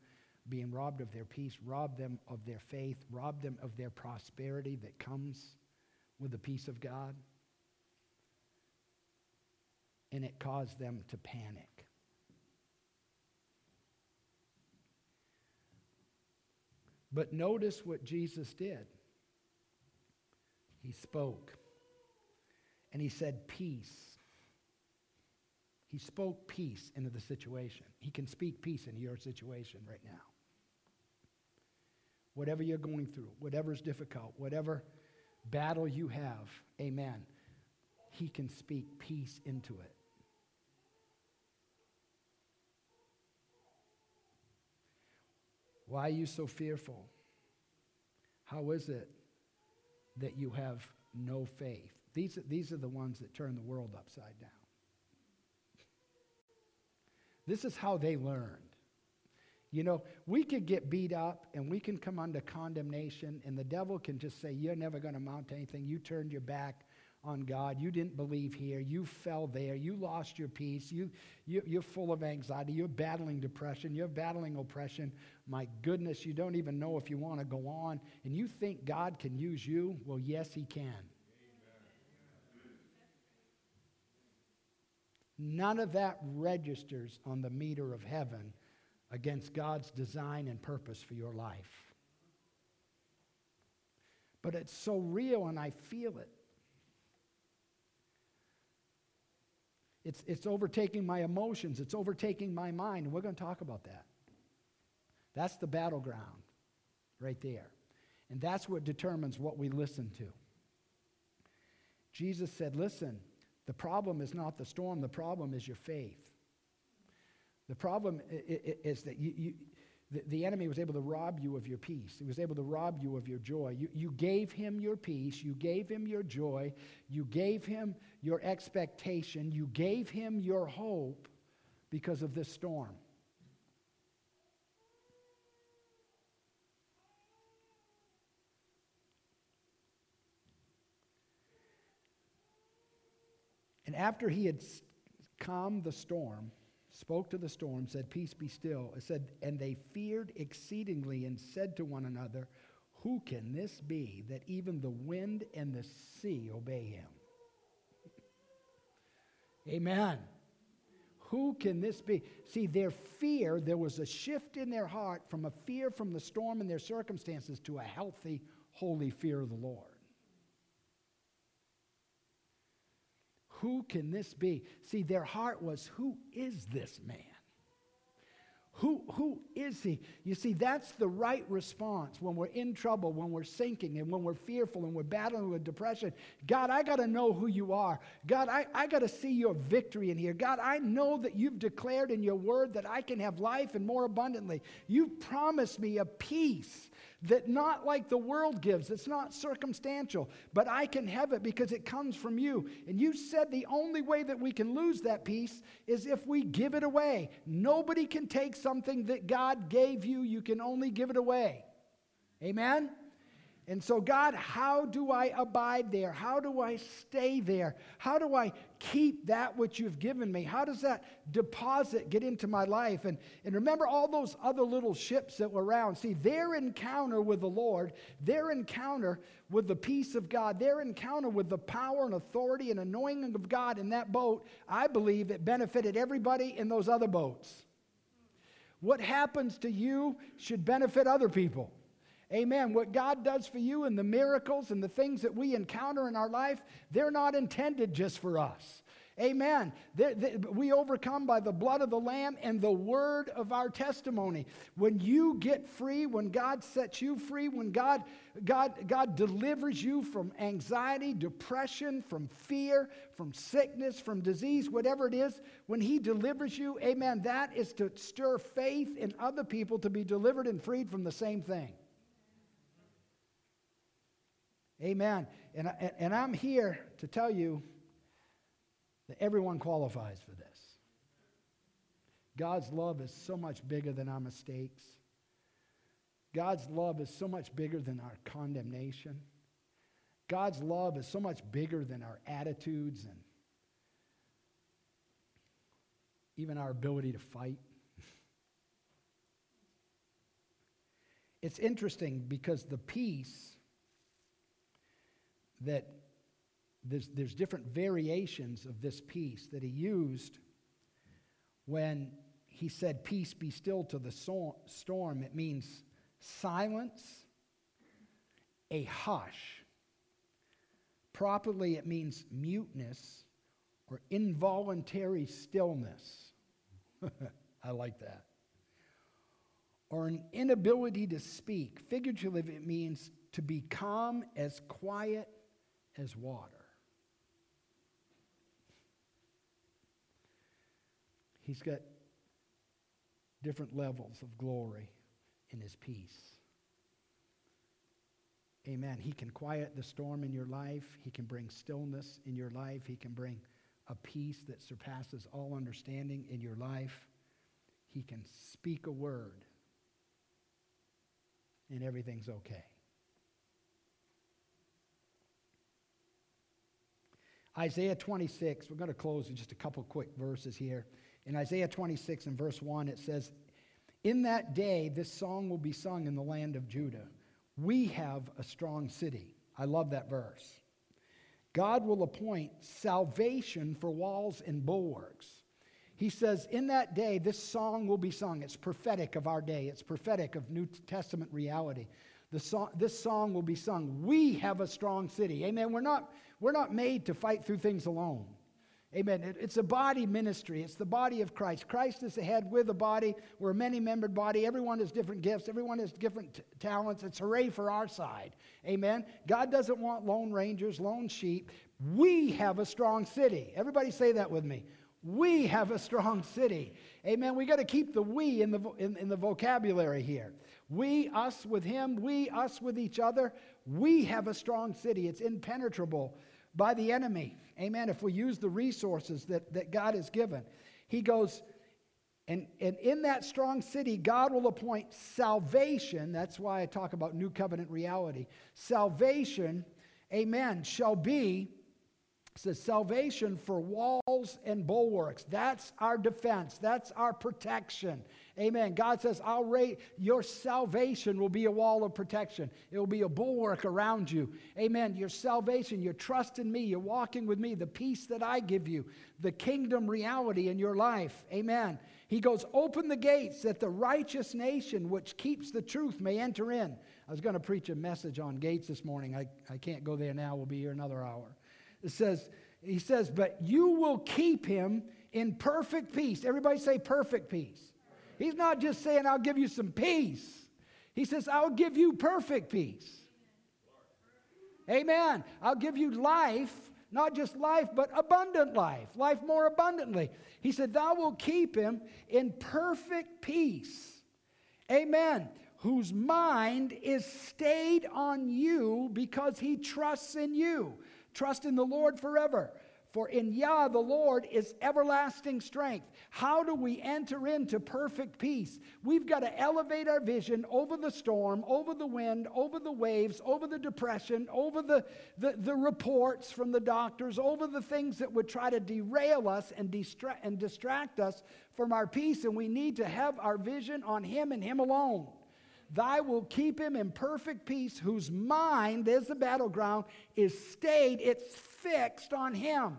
being robbed of their peace, robbed them of their faith, robbed them of their prosperity that comes with the peace of God. And it caused them to panic. But notice what Jesus did. He spoke and he said, Peace. He spoke peace into the situation. He can speak peace into your situation right now. Whatever you're going through, whatever's difficult, whatever battle you have, amen, he can speak peace into it. Why are you so fearful? How is it that you have no faith? These, these are the ones that turn the world upside down. This is how they learned. You know, we could get beat up and we can come under condemnation, and the devil can just say, You're never going to amount to anything. You turned your back on God. You didn't believe here. You fell there. You lost your peace. You, you, you're full of anxiety. You're battling depression. You're battling oppression. My goodness, you don't even know if you want to go on. And you think God can use you? Well, yes, He can. None of that registers on the meter of heaven against God's design and purpose for your life. But it's so real and I feel it. It's, it's overtaking my emotions, it's overtaking my mind, and we're going to talk about that. That's the battleground right there. And that's what determines what we listen to. Jesus said, Listen, the problem is not the storm, the problem is your faith. The problem is that you, you the, enemy was able to rob you of your peace. He was able to rob you of your joy. You, you gave him your peace. You gave him your joy. You gave him your expectation. You gave him your hope because of this storm. After he had calmed the storm, spoke to the storm, said, Peace be still. It said, And they feared exceedingly and said to one another, Who can this be that even the wind and the sea obey him? Amen. Who can this be? See, their fear, there was a shift in their heart from a fear from the storm and their circumstances to a healthy, holy fear of the Lord. Who can this be? See, their heart was, Who is this man? Who, who is he? You see, that's the right response when we're in trouble, when we're sinking, and when we're fearful and we're battling with depression. God, I got to know who you are. God, I, I got to see your victory in here. God, I know that you've declared in your word that I can have life and more abundantly. You've promised me a peace that not like the world gives, it's not circumstantial, but I can have it because it comes from you. And you said the only way that we can lose that peace is if we give it away. Nobody can take something that God gave you, you can only give it away. Amen? And so, God, how do I abide there? How do I stay there? How do I keep that which you've given me? How does that deposit get into my life? And, and remember all those other little ships that were around. See, their encounter with the Lord, their encounter with the peace of God, their encounter with the power and authority and anointing of God in that boat, I believe it benefited everybody in those other boats. What happens to you should benefit other people. Amen. What God does for you and the miracles and the things that we encounter in our life, they're not intended just for us. Amen. They're, they, we overcome by the blood of the Lamb and the word of our testimony. When you get free, when God sets you free, when God, God, God delivers you from anxiety, depression, from fear, from sickness, from disease, whatever it is, when He delivers you, amen, that is to stir faith in other people to be delivered and freed from the same thing. Amen. And, and I'm here to tell you that everyone qualifies for this. God's love is so much bigger than our mistakes. God's love is so much bigger than our condemnation. God's love is so much bigger than our attitudes and even our ability to fight. <laughs> it's interesting because the peace that there's, there's different variations of this peace that he used when he said, Peace be still to the storm. It means silence, a hush. Properly, it means muteness or involuntary stillness. <laughs> I like that. Or an inability to speak. Figuratively, it means to be calm as quiet as water. He's got different levels of glory in his peace. Amen. He can quiet the storm in your life. He can bring stillness in your life. He can bring a peace that surpasses all understanding in your life. He can speak a word, and everything's okay. Isaiah 26, we're going to close with just a couple quick verses here. In Isaiah 26 and verse 1, it says, In that day, this song will be sung in the land of Judah. We have a strong city. I love that verse. God will appoint salvation for walls and bulwarks. He says, In that day, this song will be sung. It's prophetic of our day, it's prophetic of New Testament reality. Song, this song will be sung. We have a strong city. Amen. We're not, we're not made to fight through things alone. Amen. It, it's a body ministry. It's the body of Christ. Christ is the head. We're the body. We're a many membered body. Everyone has different gifts. Everyone has different t- talents. It's hooray for our side. Amen. God doesn't want lone rangers, lone sheep. We have a strong city. Everybody say that with me. We have a strong city. Amen. We got to keep the we in the, in, in the vocabulary here. We, us with him, we, us with each other. We have a strong city. It's impenetrable by the enemy. Amen. If we use the resources that, that God has given, he goes, and, and in that strong city, God will appoint salvation. That's why I talk about new covenant reality. Salvation, amen, shall be says salvation for walls and bulwarks. That's our defense. That's our protection. Amen. God says, I'll rate your salvation will be a wall of protection. It will be a bulwark around you. Amen. Your salvation, your trust in me, you're walking with me, the peace that I give you, the kingdom reality in your life. Amen. He goes, Open the gates that the righteous nation which keeps the truth may enter in. I was going to preach a message on gates this morning. I, I can't go there now. We'll be here another hour. It says, he says, but you will keep him in perfect peace. Everybody say perfect peace. He's not just saying, I'll give you some peace. He says, I'll give you perfect peace. Amen. I'll give you life, not just life, but abundant life, life more abundantly. He said, Thou will keep him in perfect peace. Amen. Whose mind is stayed on you because he trusts in you. Trust in the Lord forever. For in Yah, the Lord, is everlasting strength. How do we enter into perfect peace? We've got to elevate our vision over the storm, over the wind, over the waves, over the depression, over the, the, the reports from the doctors, over the things that would try to derail us and, distra- and distract us from our peace. And we need to have our vision on Him and Him alone. Thy will keep him in perfect peace, whose mind, there's the battleground, is stayed, it's fixed on him.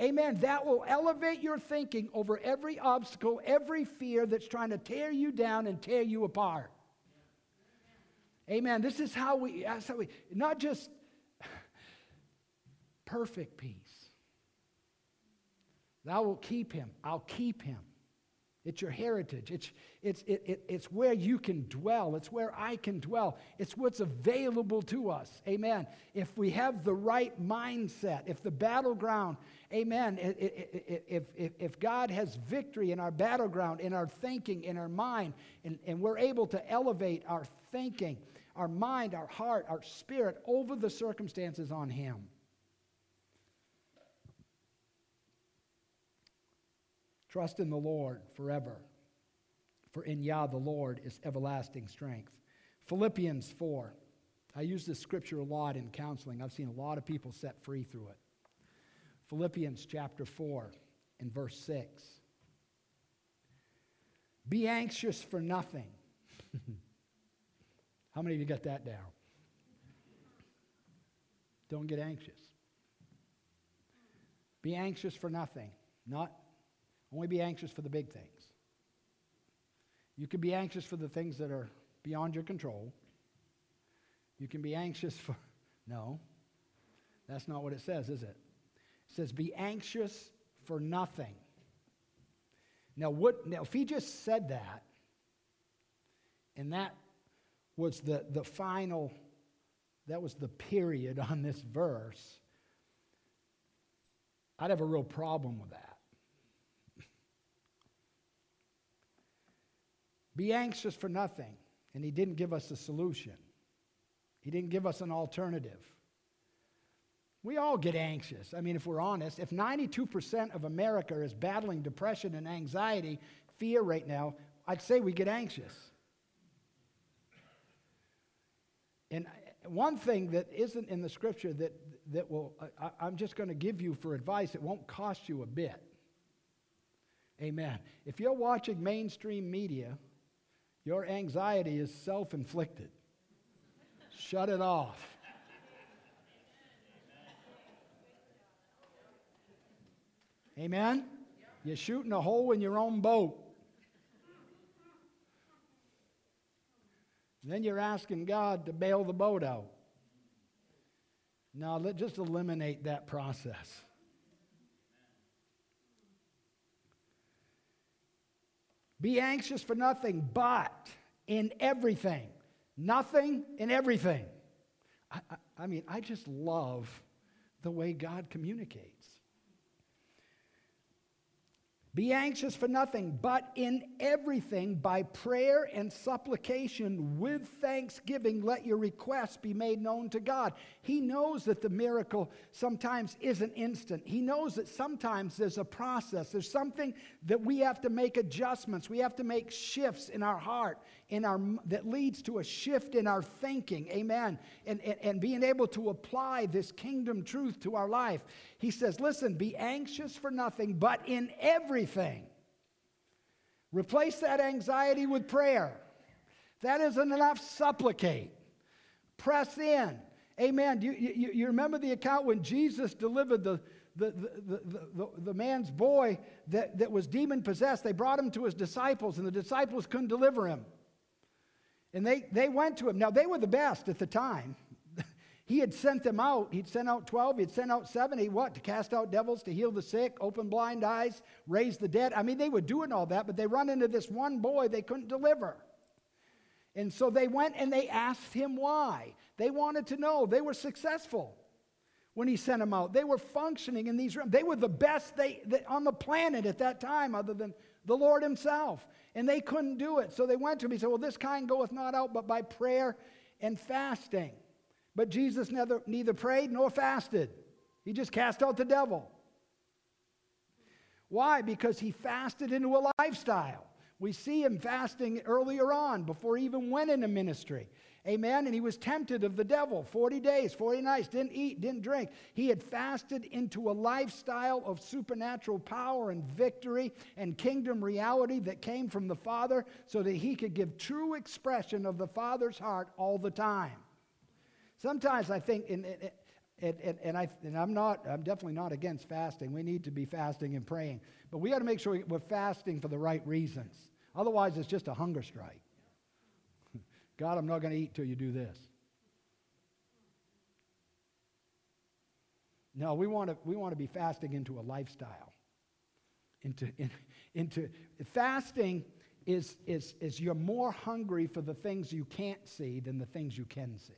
Amen. That will elevate your thinking over every obstacle, every fear that's trying to tear you down and tear you apart. Amen. This is how we, that's how we not just perfect peace. Thou will keep him. I'll keep him. It's your heritage. It's, it's, it, it, it's where you can dwell. It's where I can dwell. It's what's available to us. Amen. If we have the right mindset, if the battleground, amen, if, if, if God has victory in our battleground, in our thinking, in our mind, and, and we're able to elevate our thinking, our mind, our heart, our spirit over the circumstances on Him. Trust in the Lord forever, for in Yah the Lord is everlasting strength. Philippians 4. I use this scripture a lot in counseling. I've seen a lot of people set free through it. Philippians chapter 4 and verse 6. Be anxious for nothing. <laughs> How many of you got that down? Don't get anxious. Be anxious for nothing. Not only be anxious for the big things. You can be anxious for the things that are beyond your control. You can be anxious for, <laughs> no, that's not what it says, is it? It says, be anxious for nothing. Now, what, now if he just said that, and that was the, the final that was the period <laughs> on this verse, I'd have a real problem with that. Be anxious for nothing. And he didn't give us a solution, he didn't give us an alternative. We all get anxious. I mean, if we're honest, if 92% of America is battling depression and anxiety, fear right now, I'd say we get anxious. And one thing that isn't in the scripture that, that will, I, I'm just going to give you for advice, it won't cost you a bit. Amen. If you're watching mainstream media, your anxiety is self inflicted. Shut it off. Amen? You're shooting a hole in your own boat. Then you're asking God to bail the boat out. Now, let just eliminate that process. Be anxious for nothing, but in everything. Nothing in everything. I, I, I mean, I just love the way God communicates. Be anxious for nothing, but in everything, by prayer and supplication with thanksgiving, let your requests be made known to God. He knows that the miracle sometimes isn't instant. He knows that sometimes there's a process. There's something that we have to make adjustments. We have to make shifts in our heart, in our that leads to a shift in our thinking. Amen. And, and, and being able to apply this kingdom truth to our life. He says, listen, be anxious for nothing, but in everything. Replace that anxiety with prayer. That isn't enough, supplicate. Press in. Amen. You, you, you remember the account when Jesus delivered the, the, the, the, the, the man's boy that, that was demon possessed? They brought him to his disciples, and the disciples couldn't deliver him. And they, they went to him. Now, they were the best at the time. <laughs> he had sent them out. He'd sent out 12. He'd sent out 70. What? To cast out devils, to heal the sick, open blind eyes, raise the dead. I mean, they were doing all that, but they run into this one boy they couldn't deliver. And so they went and they asked him why. They wanted to know. They were successful when he sent them out. They were functioning in these rooms. They were the best they, they, on the planet at that time, other than the Lord Himself. And they couldn't do it. So they went to him. He said, Well, this kind goeth not out but by prayer and fasting. But Jesus neither, neither prayed nor fasted, he just cast out the devil. Why? Because he fasted into a lifestyle. We see him fasting earlier on before he even went into ministry. Amen. And he was tempted of the devil 40 days, 40 nights, didn't eat, didn't drink. He had fasted into a lifestyle of supernatural power and victory and kingdom reality that came from the Father so that he could give true expression of the Father's heart all the time. Sometimes I think, and, and, and, I, and I'm not, I'm definitely not against fasting. We need to be fasting and praying. But we got to make sure we're fasting for the right reasons. Otherwise, it's just a hunger strike. God, I'm not going to eat till you do this. No, we want to, we want to be fasting into a lifestyle. Into, in, into fasting is, is, is you're more hungry for the things you can't see than the things you can see.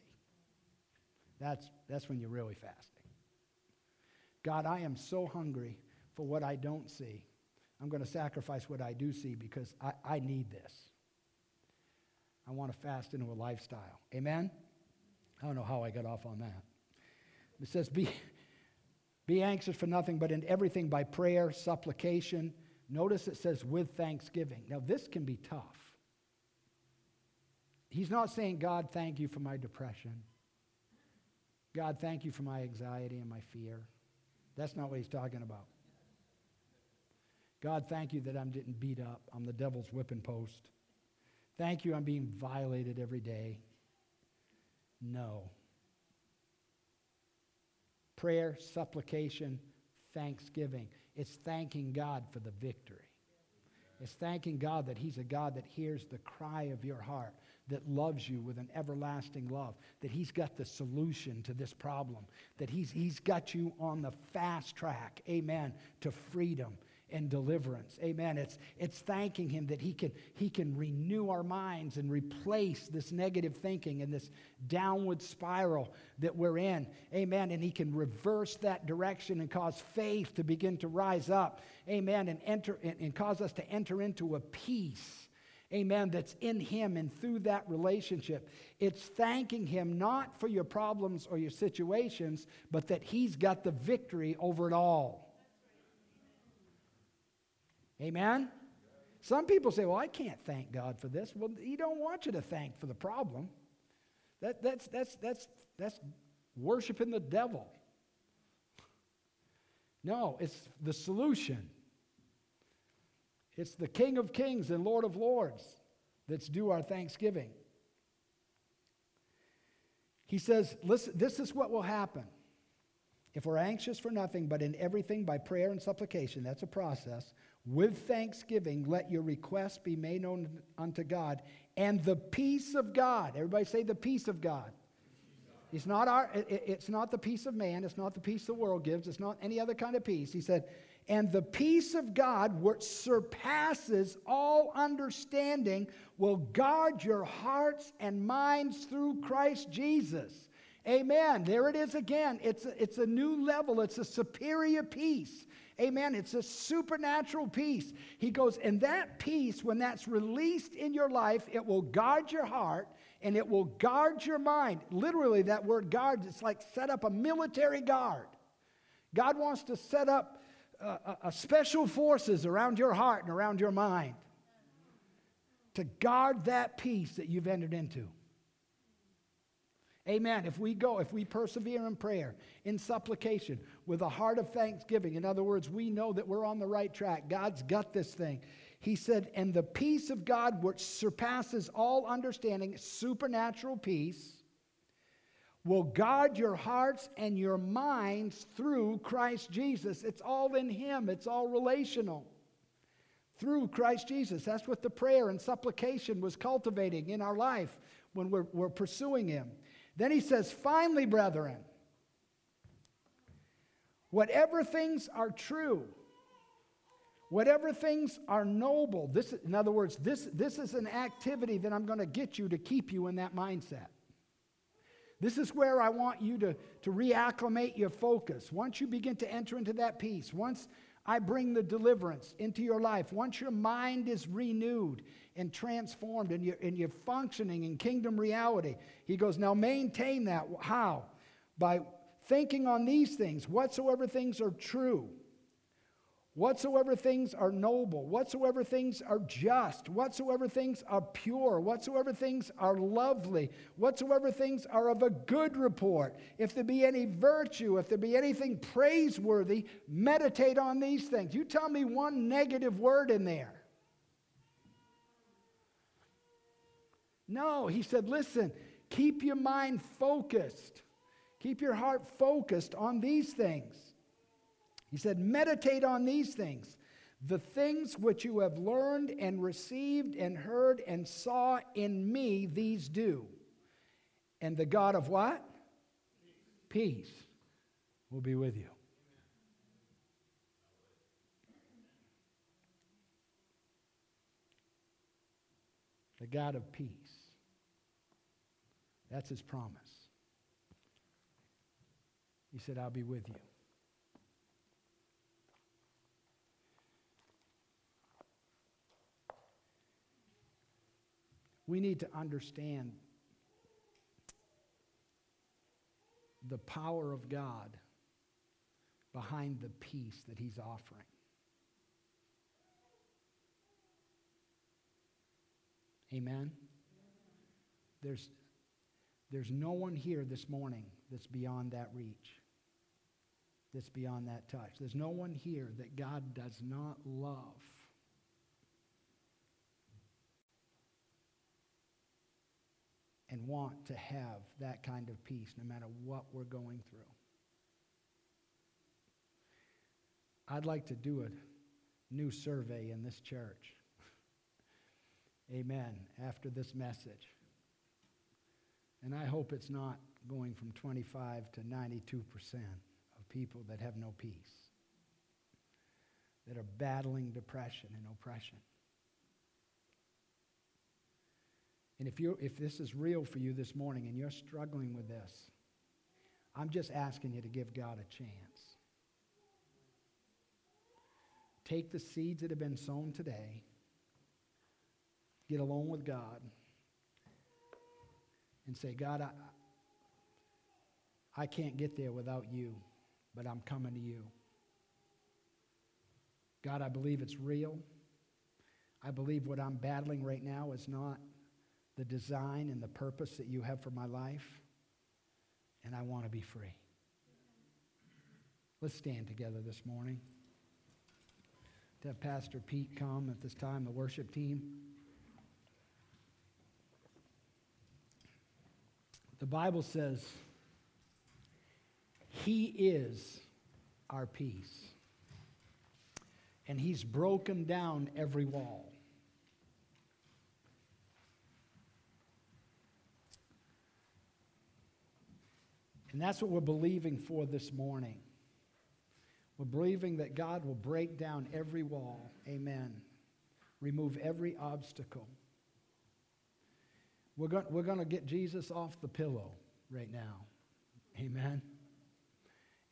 That's, that's when you're really fasting. God, I am so hungry for what I don't see. I'm going to sacrifice what I do see because I, I need this. I want to fast into a lifestyle. Amen? I don't know how I got off on that. It says, be, be anxious for nothing, but in everything by prayer, supplication. Notice it says with thanksgiving. Now, this can be tough. He's not saying, God, thank you for my depression. God, thank you for my anxiety and my fear. That's not what he's talking about. God, thank you that I'm getting beat up. I'm the devil's whipping post. Thank you, I'm being violated every day. No. Prayer, supplication, thanksgiving. It's thanking God for the victory. It's thanking God that He's a God that hears the cry of your heart, that loves you with an everlasting love, that He's got the solution to this problem, that He's, he's got you on the fast track, amen, to freedom and deliverance. Amen. It's, it's thanking Him that he can, he can renew our minds and replace this negative thinking and this downward spiral that we're in. Amen. And He can reverse that direction and cause faith to begin to rise up. Amen. And, enter, and, and cause us to enter into a peace. Amen. That's in Him and through that relationship. It's thanking Him not for your problems or your situations, but that He's got the victory over it all. Amen? Some people say, well, I can't thank God for this. Well, He don't want you to thank for the problem. That, that's, that's, that's, that's worshiping the devil. No, it's the solution. It's the King of Kings and Lord of Lords that's due our thanksgiving. He says, listen, this is what will happen. If we're anxious for nothing, but in everything by prayer and supplication, that's a process, with thanksgiving, let your requests be made known unto God, and the peace of God. Everybody say the peace of God. It's not, our, it's not the peace of man. It's not the peace the world gives. It's not any other kind of peace. He said, and the peace of God, which surpasses all understanding, will guard your hearts and minds through Christ Jesus. Amen. There it is again. It's a, it's a new level, it's a superior peace. Amen. It's a supernatural peace. He goes, and that peace, when that's released in your life, it will guard your heart and it will guard your mind. Literally, that word guard, it's like set up a military guard. God wants to set up a, uh, uh special forces around your heart and around your mind to guard that peace that you've entered into. Amen. If we go, if we persevere in prayer, in supplication, with a heart of thanksgiving, in other words, we know that we're on the right track. God's got this thing. He said, and the peace of God, which surpasses all understanding, supernatural peace, will guard your hearts and your minds through Christ Jesus. It's all in Him, it's all relational. Through Christ Jesus. That's what the prayer and supplication was cultivating in our life when we're, we're pursuing Him. Then he says, finally, brethren, whatever things are true, whatever things are noble, this, in other words, this, this is an activity that I'm going to get you to keep you in that mindset. This is where I want you to, to reacclimate your focus. Once you begin to enter into that peace, once I bring the deliverance into your life, once your mind is renewed and transformed and you're, and you're functioning in kingdom reality. He goes, Now maintain that. How? By thinking on these things, whatsoever things are true, whatsoever things are noble, whatsoever things are just, whatsoever things are pure, whatsoever things are lovely, whatsoever things are of a good report, if there be any virtue, if there be anything praiseworthy, meditate on these things. You tell me one negative word in there. No, he said, listen, keep your mind focused. Keep your heart focused on these things. He said, meditate on these things. The things which you have learned and received and heard and saw in me, these do. And the God of what? Peace will be with you. The God of peace. That's his promise. He said, I'll be with you. We need to understand the power of God behind the peace that he's offering. Amen. There's there's no one here this morning that's beyond that reach, that's beyond that touch. There's no one here that God does not love. And want to have that kind of peace no matter what we're going through. I'd like to do a new survey in this church. <laughs> Amen. After this message. And I hope it's not going from 25 to 92% of people that have no peace. that are battling depression and oppression. And if, you if this is real for you this morning and you're struggling with this, I'm just asking you to give God a chance. Take the seeds that have been sown today, get along with God, and say, God, I, I can't get there without you, but I'm coming to you. God, I believe it's real. I believe what I'm battling right now is not the design and the purpose that you have for my life, and I want to be free. Let's stand together this morning. To have Pastor Pete come at this time, the worship team. The Bible says, He is our peace. And He's broken down every wall. And that's what we're believing for this morning. We're believing that God will break down every wall. Amen. Remove every obstacle. We're going, we're going to get Jesus off the pillow right now. Amen.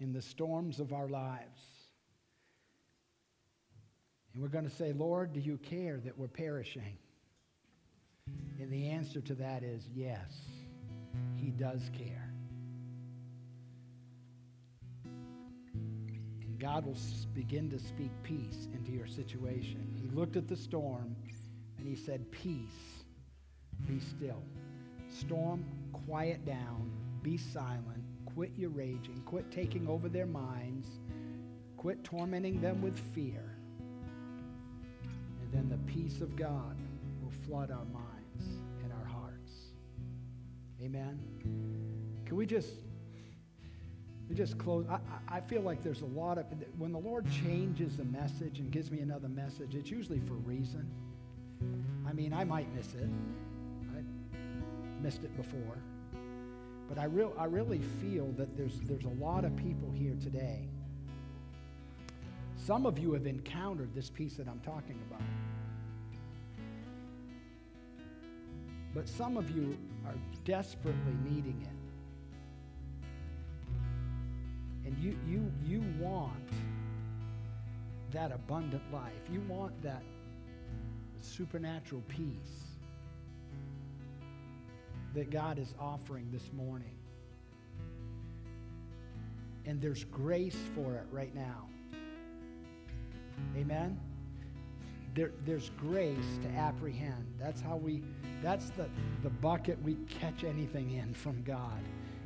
In the storms of our lives. And we're going to say, Lord, do you care that we're perishing? And the answer to that is yes, He does care. And God will begin to speak peace into your situation. He looked at the storm and he said, Peace, be still. Storm, quiet down, be silent, quit your raging, quit taking over their minds, quit tormenting them with fear. And then the peace of God will flood our minds and our hearts. Amen. Can we just we just close. I, I feel like there's a lot of, when the Lord changes the message and gives me another message, it's usually for a reason. I mean, I might miss it. Missed it before. But I, real, I really feel that there's, there's a lot of people here today. Some of you have encountered this peace that I'm talking about. But some of you are desperately needing it. And you, you, you want that abundant life. You want that supernatural peace that God is offering this morning. And there's grace for it right now. Amen? There, there's grace to apprehend. That's how we, that's the, the bucket we catch anything in from God.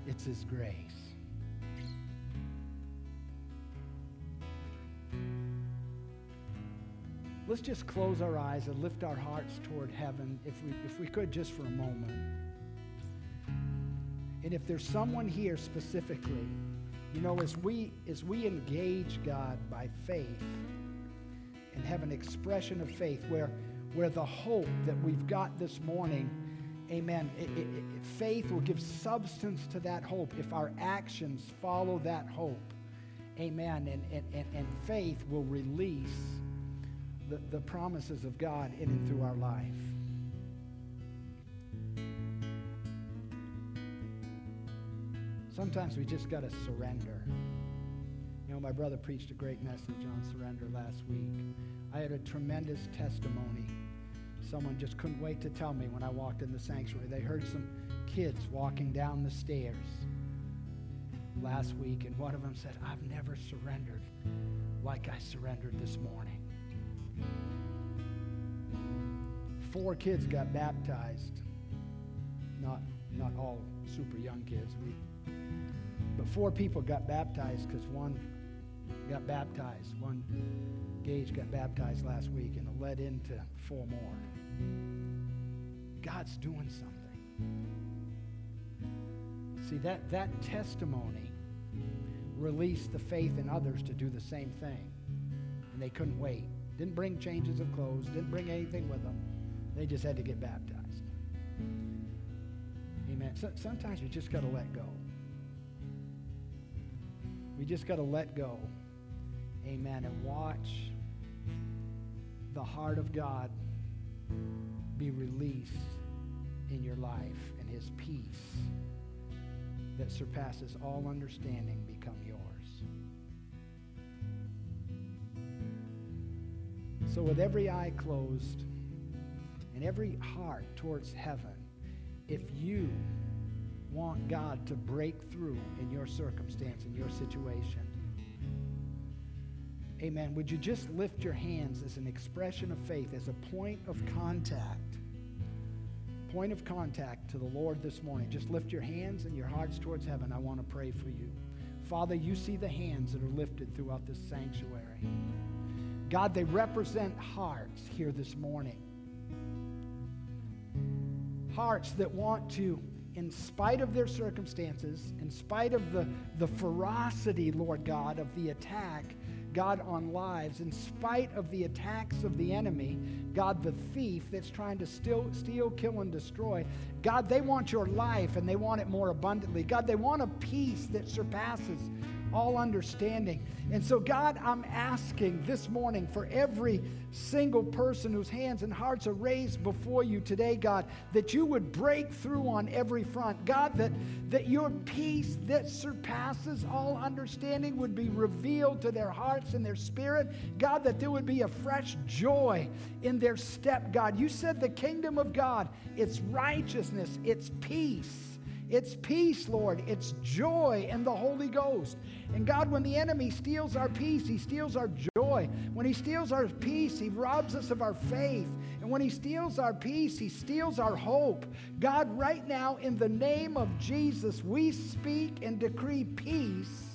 It's His grace. Let's just close our eyes and lift our hearts toward heaven, if we, if we could, just for a moment. And if there's someone here specifically, you know, as we, as we engage God by faith and have an expression of faith where, where the hope that we've got this morning, amen, it, it, it, faith will give substance to that hope if our actions follow that hope. Amen. And, and, and, and faith will release the, the promises of God in and through our life. Sometimes we just got to surrender. You know, my brother preached a great message on surrender last week. I had a tremendous testimony. Someone just couldn't wait to tell me when I walked in the sanctuary. They heard some kids walking down the stairs last week, and one of them said, I've never surrendered like I surrendered this morning. Four kids got baptized. Not, not all super young kids. We, but four people got baptized because one got baptized. One Gage got baptized last week, and it led into four more. God's doing something. See, that, that testimony released the faith in others to do the same thing. And they couldn't wait. Didn't bring changes of clothes, didn't bring anything with them. They just had to get baptized. Amen. So, sometimes we just got to let go. We just got to let go. Amen. And watch the heart of God be released in your life and his peace that surpasses all understanding become yours. So, with every eye closed and every heart towards heaven, if you want God to break through in your circumstance, in your situation, amen, would you just lift your hands as an expression of faith, as a point of contact? Point of contact to the Lord this morning. Just lift your hands and your hearts towards heaven. I want to pray for you. Father, you see the hands that are lifted throughout this sanctuary. God, they represent hearts here this morning. Hearts that want to, in spite of their circumstances, in spite of the, the ferocity, Lord God, of the attack, God, on lives, in spite of the attacks of the enemy, God, the thief that's trying to steal, steal, kill, and destroy, God, they want your life and they want it more abundantly. God, they want a peace that surpasses all understanding. And so, God, I'm asking this morning for every single person whose hands and hearts are raised before you today, God, that you would break through on every front. God, that, that your peace that surpasses all understanding would be revealed to their hearts and their spirit. God, that there would be a fresh joy in their step, God. You said the kingdom of God, it's righteousness, it's peace it's peace, Lord. It's joy in the Holy Ghost. And God, when the enemy steals our peace, he steals our joy. When he steals our peace, he robs us of our faith. And when he steals our peace, he steals our hope. God, right now, in the name of Jesus, we speak and decree peace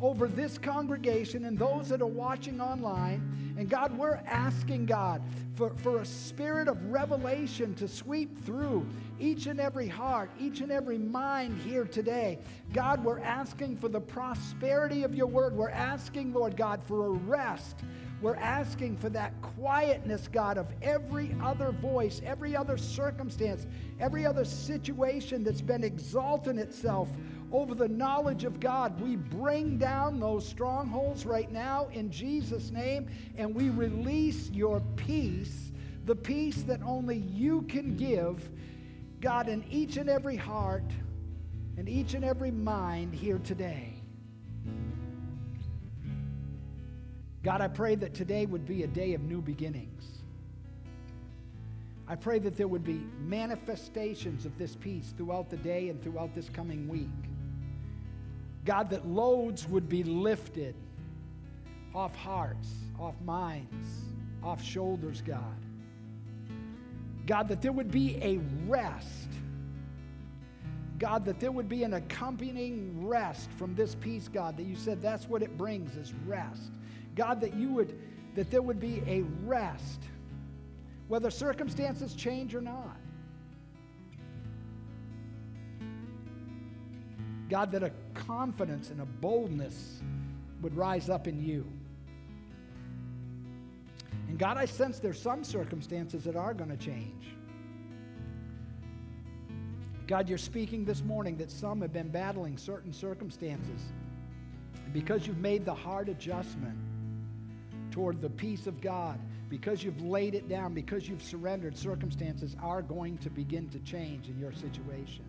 over this congregation and those that are watching online. And God, we're asking God for, for a spirit of revelation to sweep through each and every heart, each and every mind here today. God, we're asking for the prosperity of your word. We're asking, Lord God, for a rest. We're asking for that quietness, God, of every other voice, every other circumstance, every other situation that's been exalting itself over the knowledge of God. We bring down those strongholds right now in Jesus' name, and we release your peace, the peace that only you can give, God, in each and every heart and each and every mind here today. God, I pray that today would be a day of new beginnings. I pray that there would be manifestations of this peace throughout the day and throughout this coming week. God, that loads would be lifted off hearts, off minds, off shoulders, God. God, that there would be a rest. God, that there would be an accompanying rest from this peace, God, that you said that's what it brings is rest. God, that you would, that there would be a rest, whether circumstances change or not. God, that a confidence and a boldness would rise up in you. And God, I sense there's some circumstances that are going to change. God, you're speaking this morning that some have been battling certain circumstances. Because you've made the hard adjustment toward the peace of God, because you've laid it down, because you've surrendered, circumstances are going to begin to change in your situation.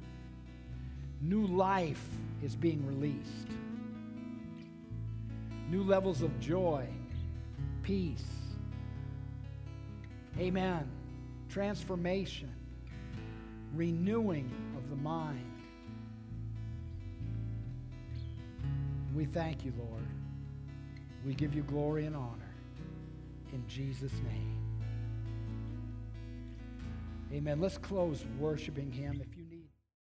New life is being released. New levels of joy, peace. Amen. Transformation, renewing of the mind. We thank you, Lord. We give you glory and honor in Jesus' name. Amen. Let's close worshiping Him. If you